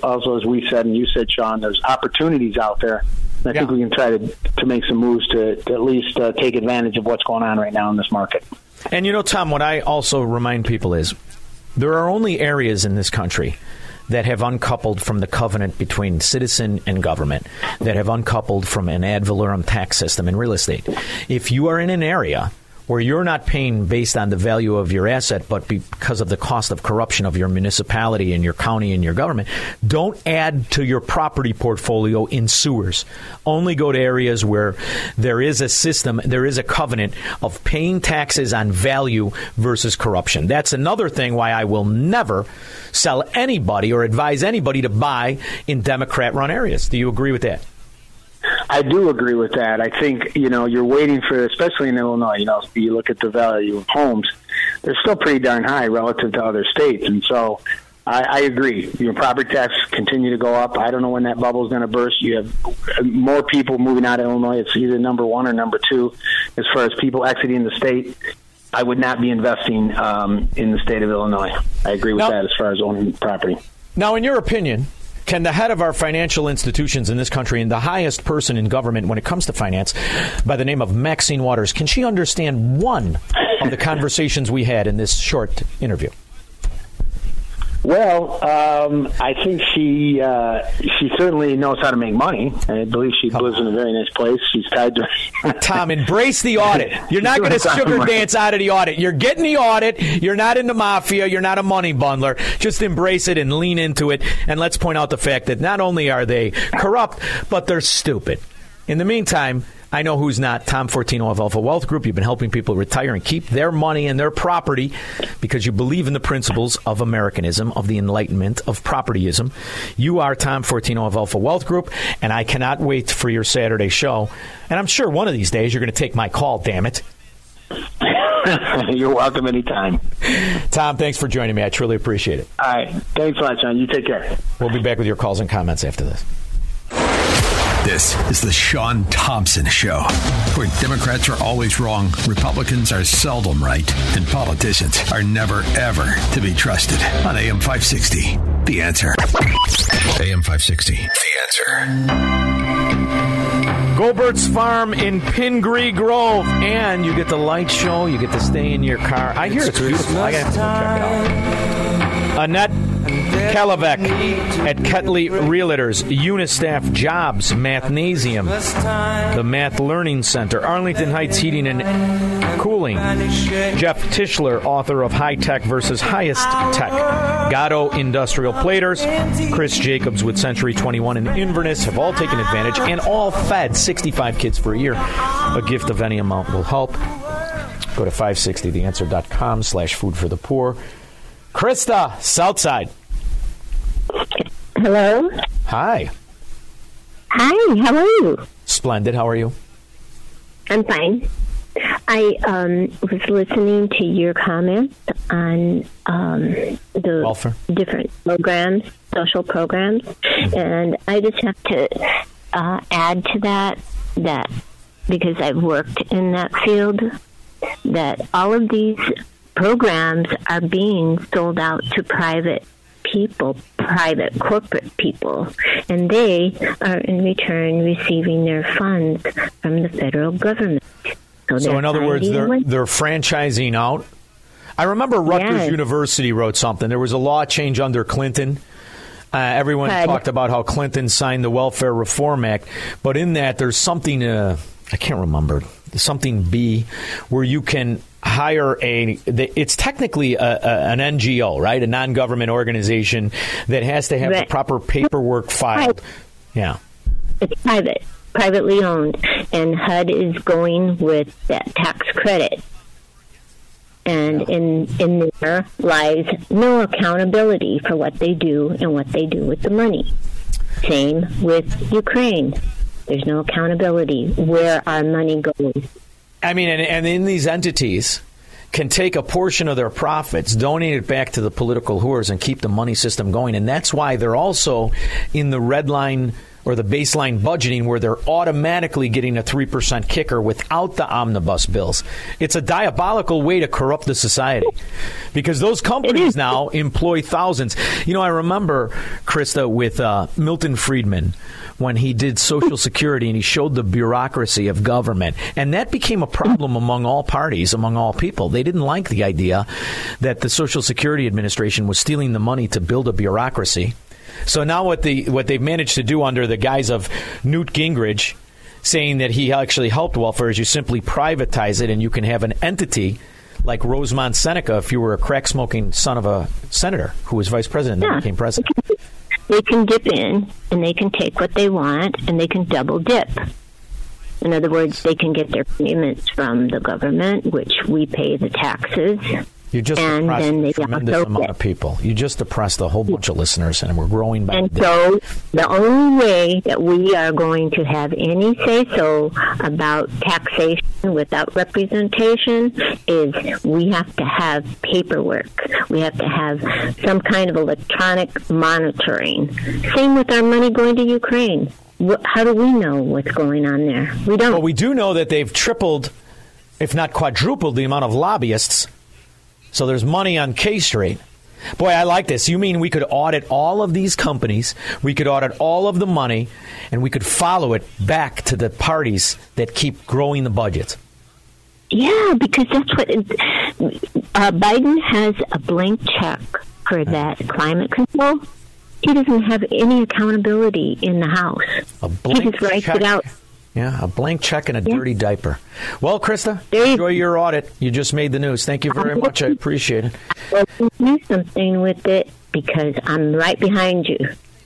also, as we said, and you said, Shaun, there's opportunities out there. And I think we can try to, to make some moves to, to at least uh, take advantage of what's going on right now in this market. And you know, Tom, what I also remind people is there are only areas in this country that have uncoupled from the covenant between citizen and government, that have uncoupled from an ad valorem tax system in real estate. If you are in an area where you're not paying based on the value of your asset, but because of the cost of corruption of your municipality and your county and your government, don't add to your property portfolio in sewers. Only go to areas where there is a system, there is a covenant of paying taxes on value versus corruption. That's another thing why I will never sell anybody or advise anybody to buy in Democrat run areas. Do you agree with that? I do agree with that. I think you know you're waiting for, especially in Illinois. You know, you look at the value of homes; they're still pretty darn high relative to other states, and so I, I agree. Your property taxes continue to go up. I don't know when that bubble is going to burst. You have more people moving out of Illinois. It's either number one or number two as far as people exiting the state. I would not be investing um, in the state of Illinois. I agree with Now- that as far as owning property. Now, in your opinion, can the head of our financial institutions in this country and the highest person in government when it comes to finance, by the name of Maxine Waters, can she understand one of the conversations we had in this short interview? Well, um, I think she uh, she certainly knows how to make money. I believe she lives in a very nice place. She's tied to [LAUGHS] Tom, embrace the audit. You're not going [LAUGHS] to sugar dance out of the audit. You're getting the audit. You're not in the mafia. You're not a money bundler. Just embrace it and lean into it. And let's point out the fact that not only are they corrupt, but they're stupid. In the meantime, I know who's not. Tom Fortino of Alpha Wealth Group. You've been helping people retire and keep their money and their property because you believe in the principles of Americanism, of the Enlightenment, of propertyism. You are Tom Fortino of Alpha Wealth Group, and I cannot wait for your Saturday show. And I'm sure one of these days you're going to take my call, damn it. [LAUGHS] You're welcome anytime. Tom, thanks for joining me. I truly appreciate it. All right. Thanks a lot, John. You take care. We'll be back with your calls and comments after this. This is the Shaun Thompson Show, where Democrats are always wrong, Republicans are seldom right, and politicians are never, ever to be trusted. On AM 560, The Answer. AM 560, The Answer. Goebbert's Farm in Pingree Grove, and you get the light show. You get to stay in your car. I hear it's beautiful. I got to go check it out. Annette Kalavec at Ketley Realtors, Unistaff Jobs, Mathnasium, the Math Learning Center, Arlington Heights Heating and Cooling, Jeff Tischler, author of High Tech versus Highest Tech, Gatto Industrial Platers, Chris Jacobs with Century 21 and Inverness have all taken advantage and all fed 65 kids for a year. A gift of any amount will help. Go to 560theanswer.com slash food for the poor. Krista, Southside. Hello. Hi. Hi. How are you? Splendid. How are you? I'm fine. I um, was listening to your comments on um, the Welfare. different programs, social programs, and I just have to uh, add to that that because I've worked in that field, that all of these programs are being sold out to private people, private corporate people, and they are in return receiving their funds from the federal government. So, they're in other words, they're they're franchising out. I remember Rutgers Yes. University wrote something. There was a law change under Clinton. Uh, everyone talked about how Clinton signed the Welfare Reform Act, but in that there's something uh, I can't remember something B where you can hire a. It's technically a, a, an NGO, right? A non-government organization that has to have the proper paperwork filed. Yeah. It's private, privately owned, and HUD is going with that tax credit. And in in there lies no accountability for what they do and what they do with the money. Same with Ukraine. There's no accountability where our money goes. I mean, and, and in these entities can take a portion of their profits, donate it back to the political whores, and keep the money system going. And that's why they're also in the red line or the baseline budgeting where they're automatically getting a 3% kicker without the omnibus bills. It's a diabolical way to corrupt the society because those companies now employ thousands. You know, I remember, Krista, with uh, Milton Friedman when he did Social Security and he showed the bureaucracy of government. And that became a problem among all parties, among all people. They didn't like the idea that the Social Security Administration was stealing the money to build a bureaucracy. So now what the what they've managed to do under the guise of Newt Gingrich saying that he actually helped welfare is you simply privatize it and you can have an entity like Rosemont Seneca if you were a crack smoking son of a senator who was vice president and then became president. They can dip in and they can take what they want and they can double dip. In other words, they can get their payments from the government, which we pay the taxes. You just and depressed then a tremendous also amount of people. You just depressed a whole bunch of listeners, and we're growing by And the so, the only way that we are going to have any say so about taxation without representation is we have to have paperwork. We have to have some kind of electronic monitoring. Same with our money going to Ukraine. How do we know what's going on there? We don't. Well, we do know that they've tripled, if not quadrupled, the amount of lobbyists. So there's money on K Street. Boy, I like this. You mean we could audit all of these companies, we could audit all of the money, and we could follow it back to the parties that keep growing the budgets. Yeah, because that's what uh, Biden has a blank check for that climate control. He doesn't have any accountability in the House. A He just writes check. it out. Yeah, a blank check and a dirty diaper. Well, Krista, enjoy your audit. You just made the news. Thank you very much. I appreciate it. Well, do something with it because I'm right behind you.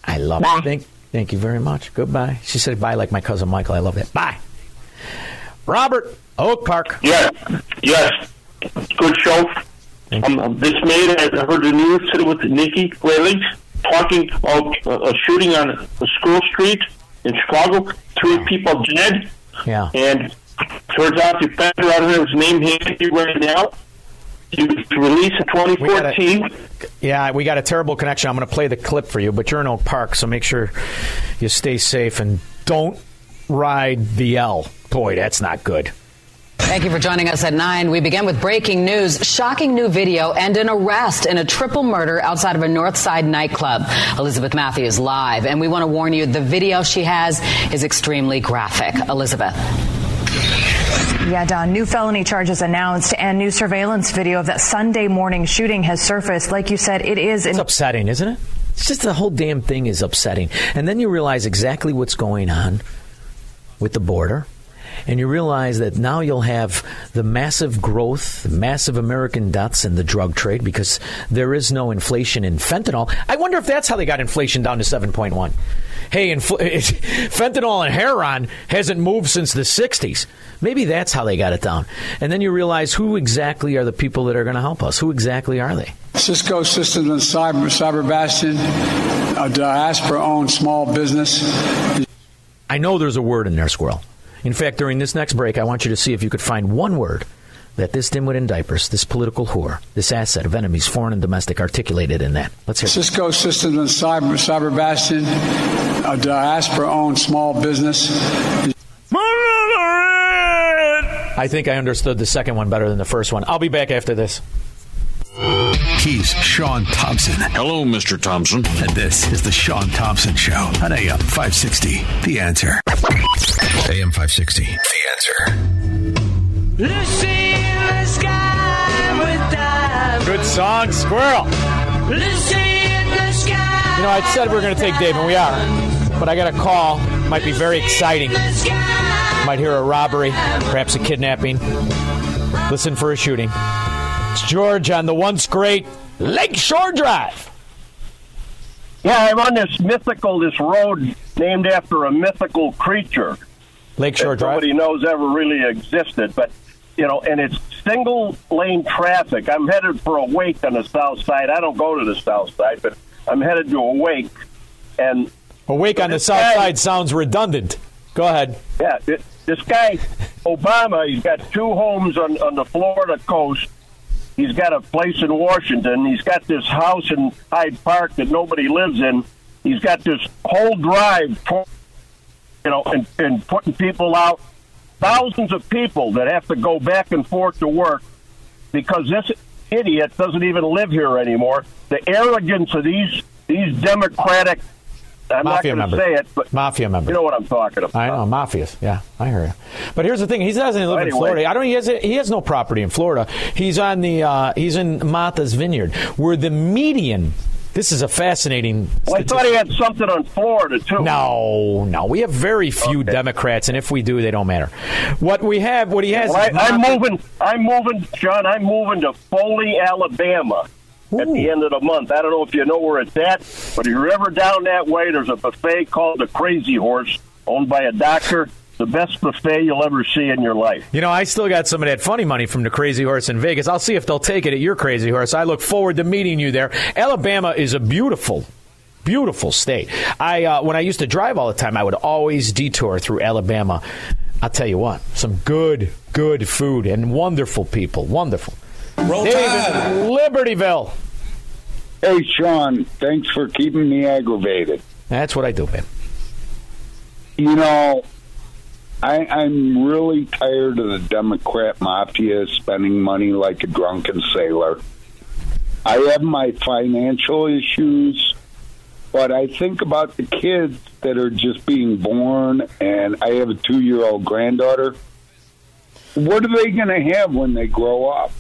I love Bye. it. Thank, thank you very much. Goodbye. She said bye like my cousin Michael. I love that. Bye. Robert, Oak Park. Yes, yes. Good show. I'm, I'm dismayed. I heard the news today with Nikki Haley talking about uh, a shooting on a school street in Chicago. Three people dead. Yeah. And turns out the offender out of there was named Handy right now. He was released in 2014. Yeah, we got a terrible connection. I'm going to play the clip for you, but you're in Oak Park, so make sure you stay safe and don't ride the L. Boy, that's not good. Thank you for joining us at 9. We begin with breaking news. Shocking new video and an arrest in a triple murder outside of a North Side nightclub. Elizabeth Matthews live. And we want to warn you the video she has is extremely graphic. Elizabeth. Yeah, Don. New felony charges announced and new surveillance video of that Sunday morning shooting has surfaced. Like you said, it is. It's upsetting, isn't it? It's just the whole damn thing is upsetting. And then you realize exactly what's going on with the border. And you realize that now you'll have the massive growth, massive American deaths in the drug trade because there is no inflation in fentanyl. I wonder if that's how they got inflation down to 7.1. Hey, infl- [LAUGHS] fentanyl and heroin hasn't moved since the 60s. Maybe that's how they got it down. And then you realize who exactly are the people that are going to help us? Who exactly are they? Cisco Systems and Cyber, Cyber Bastion, a diaspora owned small business. I know there's a word in there, Squirrel. In fact, during this next break, I want you to see if you could find one word that this dimwit in diapers, this political whore, this asset of enemies, foreign and domestic, articulated in that. Let's hear it. Cisco Systems and Cyber, Cyber Bastion, a diaspora owned small business. I think I understood the second one better than the first one. I'll be back after this. He's Shaun Thompson. Hello, Mr. Thompson. And this is the Shaun Thompson Show on AM 560. The answer. AM 560. The answer. Lucy in the sky with diamonds. good song, Squirrel. Listen to Sky. You know, I said we are going to take Dave, and we are. But I got a call. Might be very exciting. Might hear a robbery, perhaps a kidnapping. Listen for a shooting. It's George on the once great Lakeshore Drive. Yeah, I'm on this mythical, this road named after a mythical creature. Lakeshore that nobody knows ever really existed, but you know, and it's single lane traffic. I'm headed for a wake on the south side. I don't go to the south side, but I'm headed to a wake, and Awake on the south guy- side sounds redundant. Go ahead. yeah, th- this guy Obama, he's got two homes on on the Florida coast. He's got a place in Washington. He's got this house in Hyde Park that nobody lives in. He's got this whole drive, you know, and, and putting people out. Thousands of people that have to go back and forth to work because this idiot doesn't even live here anymore. The arrogance of these these Democratic. I'm Mafia not going to say it, but Mafia member. you know what I'm talking about. I know mafias. Yeah, I hear you. But here's the thing: he doesn't live in Florida. I don't. He has. He has no property in Florida. He's on the. Uh, he's in Martha's Vineyard, where the median. This is a fascinating. Well, I thought he had something on Florida too. No, no. We have very few Democrats, and if we do, they don't matter. What we have, what he has. Well, I, I'm Martha- moving. I'm moving, John. I'm moving to Foley, Alabama, at the end of the month. I don't know if you know where it's at, but if you're ever down that way, there's a buffet called the Crazy Horse, owned by a doctor. The best buffet you'll ever see in your life. You know, I still got some of that funny money from the Crazy Horse in Vegas. I'll see if they'll take it at your Crazy Horse. I look forward to meeting you there. Alabama is a beautiful, beautiful state. I uh, when I used to drive all the time, I would always detour through Alabama. I'll tell you what, some good, good food and wonderful people. Wonderful. Roll Dave Tide. in Libertyville. Hey, Shaun, thanks for keeping me aggravated. That's what I do, man. You know, I, I'm really tired of the Democrat mafia spending money like a drunken sailor. I have my financial issues, but I think about the kids that are just being born, and I have a two year old granddaughter. What are they going to have when they grow up?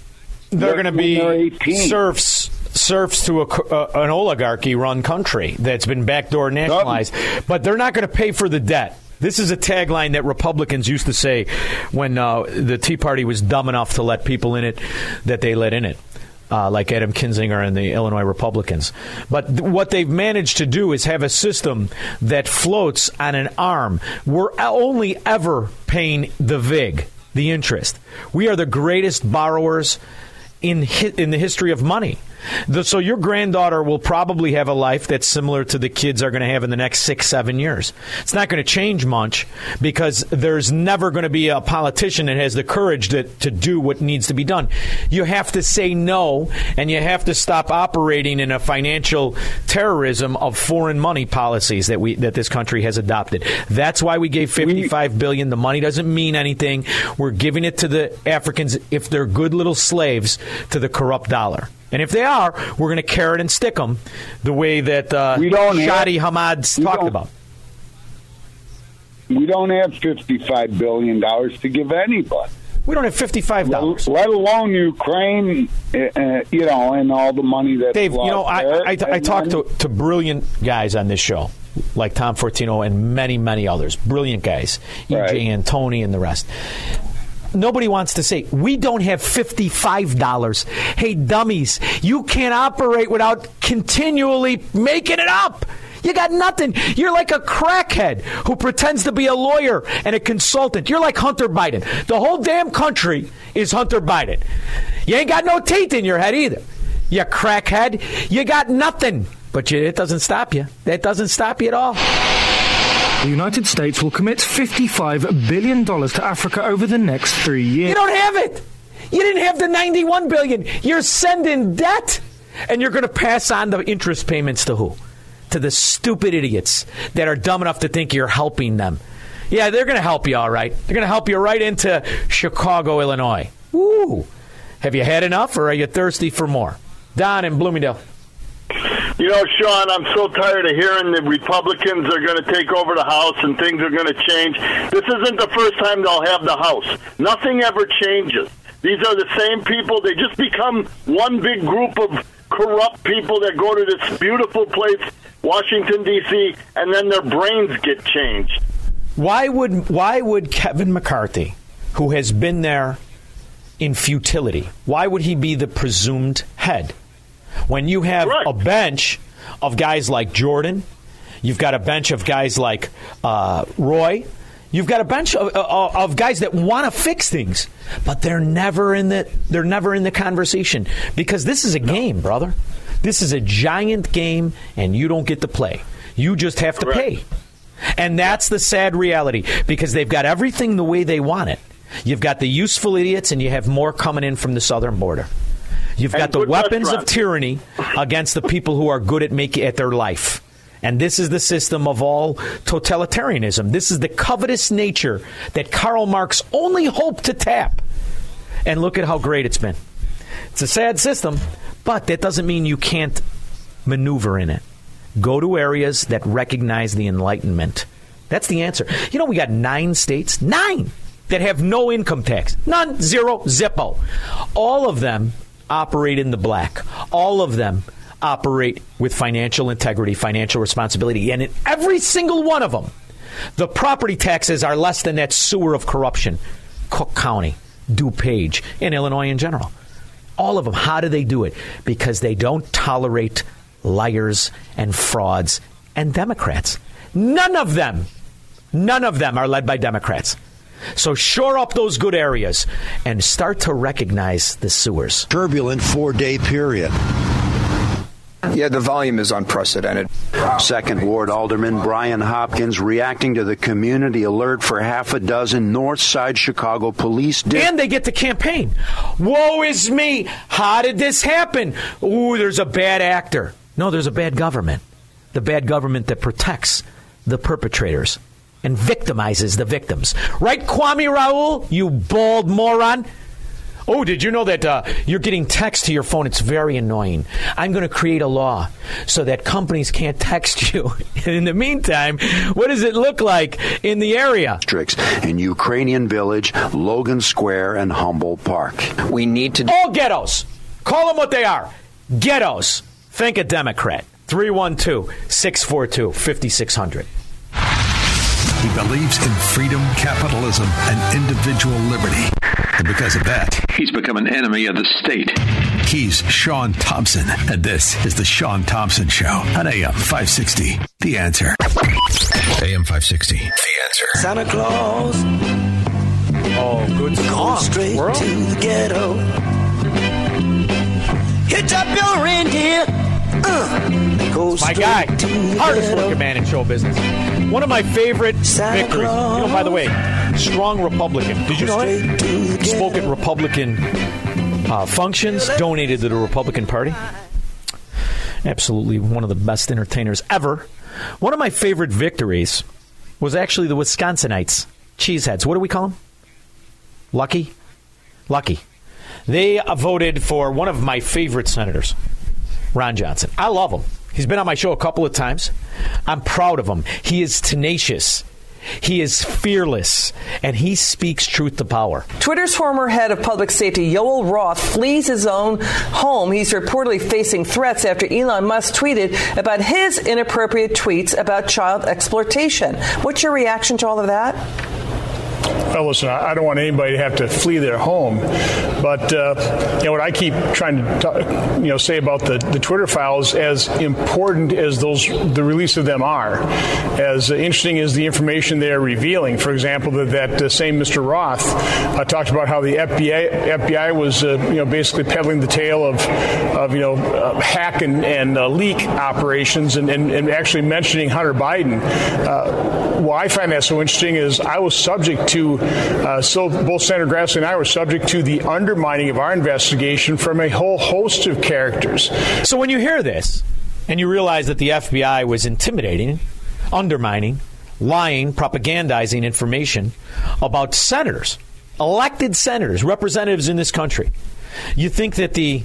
They're going to be 18. serfs serfs to a, uh, an oligarchy run country that's been backdoor nationalized, but they're not going to pay for the debt. This is a tagline that Republicans used to say when uh, the Tea Party was dumb enough to let people in it that they let in it. Uh, like Adam Kinzinger and the Illinois Republicans. But th- what they've managed to do is have a system that floats on an arm. We're only ever paying the VIG, the interest. We are the greatest borrowers in hi- in the history of money. The, so your granddaughter will probably have a life that's similar to the kids are going to have in the next six, seven years. It's not going to change much because there's never going to be a politician that has the courage to, to do what needs to be done. You have to say no, and you have to stop operating in a financial terrorism of foreign money policies that we that this country has adopted. That's why we gave fifty-five billion. The money doesn't mean anything. We're giving it to the Africans if they're good little slaves to the corrupt dollar. And if they are, we're going to carrot and stick them the way that uh, We don't have- Shadi Hamad's we talked about. We don't have $55 billion to give anybody. We don't have fifty-five dollars. Let, alone Ukraine, uh, you know, and all the money that Dave, you know, I, I, I talked to, to brilliant guys on this show, like Tom Fortino and many, many others. Brilliant guys, EJ and Tony and the rest. Nobody wants to say, we don't have $55. Hey, dummies, you can't operate without continually making it up. You got nothing. You're like a crackhead who pretends to be a lawyer and a consultant. You're like Hunter Biden. The whole damn country is Hunter Biden. You ain't got no teeth in your head either. You crackhead. You got nothing. But you, it doesn't stop you. That doesn't stop you at all. The United States will commit $55 billion to Africa over the next three years. You don't have it. You didn't have the 91 billion. You're sending debt and you're going to pass on the interest payments to who? To the stupid idiots that are dumb enough to think you're helping them. Yeah, they're going to help you all right. They're going to help you right into Chicago, Illinois. Woo! Have you had enough or are you thirsty for more? Don in Bloomingdale. You know, Shaun, I'm so tired of hearing the Republicans are going to take over the House and things are going to change. This isn't the first time they'll have the House. Nothing ever changes. These are the same people. They just become one big group of corrupt people that go to this beautiful place, Washington D.C., and then their brains get changed. Why would why would Kevin McCarthy, who has been there in futility, why would he be the presumed head? When you have a bench of guys like Jordan, you've got a bench of guys like uh, Roy, you've got a bench of, of, of guys that want to fix things, but they're never in the they're never in the conversation because this is a game, brother. This is a giant game, and you don't get to play. You just have to pay. And that's the sad reality because they've got everything the way they want it. You've got the useful idiots, and you have more coming in from the southern border. You've got the weapons of tyranny against the people who are good at making at their life. And this is the system of all totalitarianism. This is the covetous nature that Karl Marx only hoped to tap. And look at how great it's been. It's a sad system, but that doesn't mean you can't maneuver in it. Go to areas that recognize the Enlightenment. That's the answer. You know, we got nine states, nine, that have no income tax. None, zero, zippo. All of them operate in the black. All of them operate with financial integrity, financial responsibility. And in every single one of them, the property taxes are less than that sewer of corruption. Cook County, DuPage, and Illinois in general. All of them. How do they do it? Because they don't tolerate liars and frauds and Democrats. None of them, none of them are led by Democrats. So shore up those good areas and start to recognize the sewers. Turbulent four day period. Yeah, the volume is unprecedented. Second Ward Alderman Brian Hopkins reacting to the community alert for half a dozen North Side Chicago police. Di- And they get to campaign. Woe is me. How did this happen? Ooh, there's a bad actor. No, there's a bad government. The bad government that protects the perpetrators and victimizes the victims. Right, Kwame Raoul, you bald moron? Oh, did you know that uh, you're getting text to your phone? It's very annoying. I'm going to create a law so that companies can't text you. [LAUGHS] In the meantime, what does it look like in the area? districts in Ukrainian Village, Logan Square, and Humboldt Park. We need to. All ghettos. Call them what they are ghettos. Think a Democrat. 312 642 5600. He believes in freedom, capitalism, and individual liberty. And because of that, he's become an enemy of the state. He's Shaun Thompson, and this is The Shaun Thompson Show on AM 560. The answer. AM 560. The answer. Santa Claus. Oh, good Go song. straight Squirrel. to the ghetto. Hitch up your reindeer. Uh, go My straight guy, the hardest ghetto. working man in show business. One of my favorite victories. You know, by the way, strong Republican. Did you know? Spoke at Republican uh, functions, donated to the Republican Party. Absolutely one of the best entertainers ever. One of my favorite victories was actually the Wisconsinites, cheeseheads. What do we call them? Lucky? Lucky. They voted for one of my favorite senators, Ron Johnson. I love him. He's been on my show a couple of times. I'm proud of him. He is tenacious. He is fearless, and he speaks truth to power. Twitter's former head of public safety, Yoel Roth, flees his own home. He's reportedly facing threats after Elon Musk tweeted about his inappropriate tweets about child exploitation. What's your reaction to all of that? Well, listen, I don't want anybody to have to flee their home, but uh, you know what I keep trying to talk, you know say about the, the Twitter files, as important as those the release of them are, as interesting as the information they are revealing. For example, that that uh, same Mr. Roth uh, talked about how the FBI FBI was uh, you know basically peddling the tale of of you know uh, hack and, and uh, leak operations, and, and, and actually mentioning Hunter Biden. Why I find that so interesting is I was subject to, uh, so both Senator Grassley and I were subject to the undermining of our investigation from a whole host of characters. So when you hear this and you realize that the FBI was intimidating, undermining, lying, propagandizing information about senators, elected senators, representatives in this country, you think that the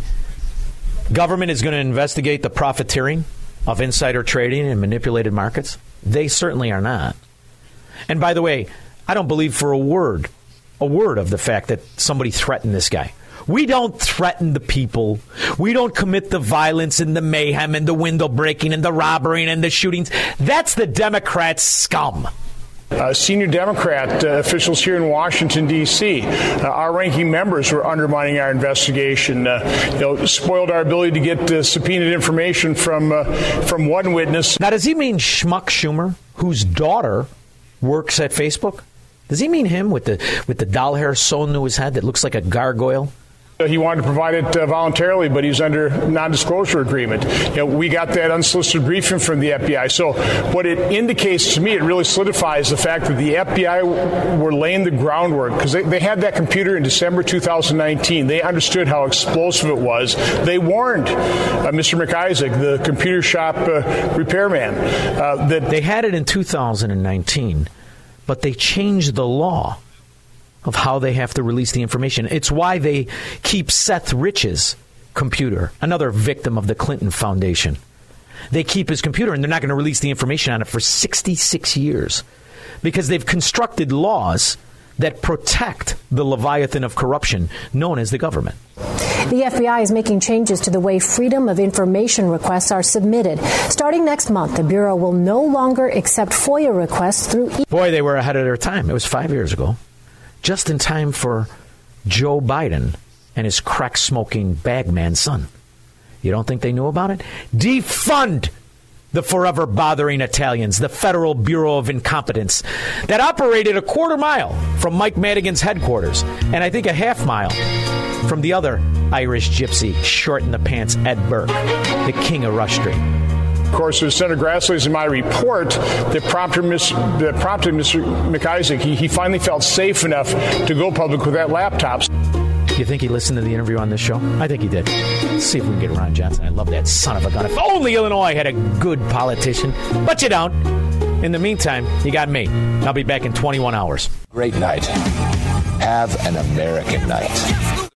government is going to investigate the profiteering of insider trading and manipulated markets? They certainly are not. And by the way, I don't believe for a word a word of the fact that somebody threatened this guy. We don't threaten the people. We don't commit the violence and the mayhem and the window breaking and the robbery and the shootings. That's the Democrats' scum. Uh, senior Democrat uh, officials here in Washington D.C. Uh, our ranking members were undermining our investigation. Uh, you know, spoiled our ability to get uh, subpoenaed information from uh, from one witness. Now, does he mean Schmuck Schumer, whose daughter works at Facebook? Does he mean him with the with the doll hair sewn to his head that looks like a gargoyle? Uh, He wanted to provide it uh, voluntarily, but he's under non-disclosure agreement. You know, we got that unsolicited briefing from the FBI. So, what it indicates to me, it really solidifies the fact that the FBI were laying the groundwork because they, they had that computer in December 2019. They understood how explosive it was. They warned uh, Mr. Mac Isaac, the computer shop uh, repairman, uh, that they had it in 2019, but they changed the law of how they have to release the information. It's why they keep Seth Rich's computer, another victim of the Clinton Foundation. They keep his computer and they're not going to release the information on it for 66 years because they've constructed laws that protect the leviathan of corruption known as the government. The FBI is making changes to the way Freedom of Information requests are submitted. Starting next month, the Bureau will no longer accept FOIA requests through e- Boy, they were ahead of their time. It was five years ago, just in time for Joe Biden and his crack smoking bagman son. You don't think they knew about it? Defund the forever bothering Italians, the Federal Bureau of Incompetence, that operated a quarter mile from Mike Madigan's headquarters, and I think a half mile from the other Irish gypsy, short in the pants, Ed Burke, the king of Rush Street. Of course, it was Senator Grassley's in my report that prompted, Ms., that prompted Mr. Mac Isaac. He, he finally felt safe enough to go public with that laptop. You think he listened to the interview on this show? I think he did. Let's see if we can get Ron Johnson. I love that son of a gun. If only Illinois had a good politician. But you don't. In the meantime, you got me. I'll be back in 21 hours. Great night. Have an American night.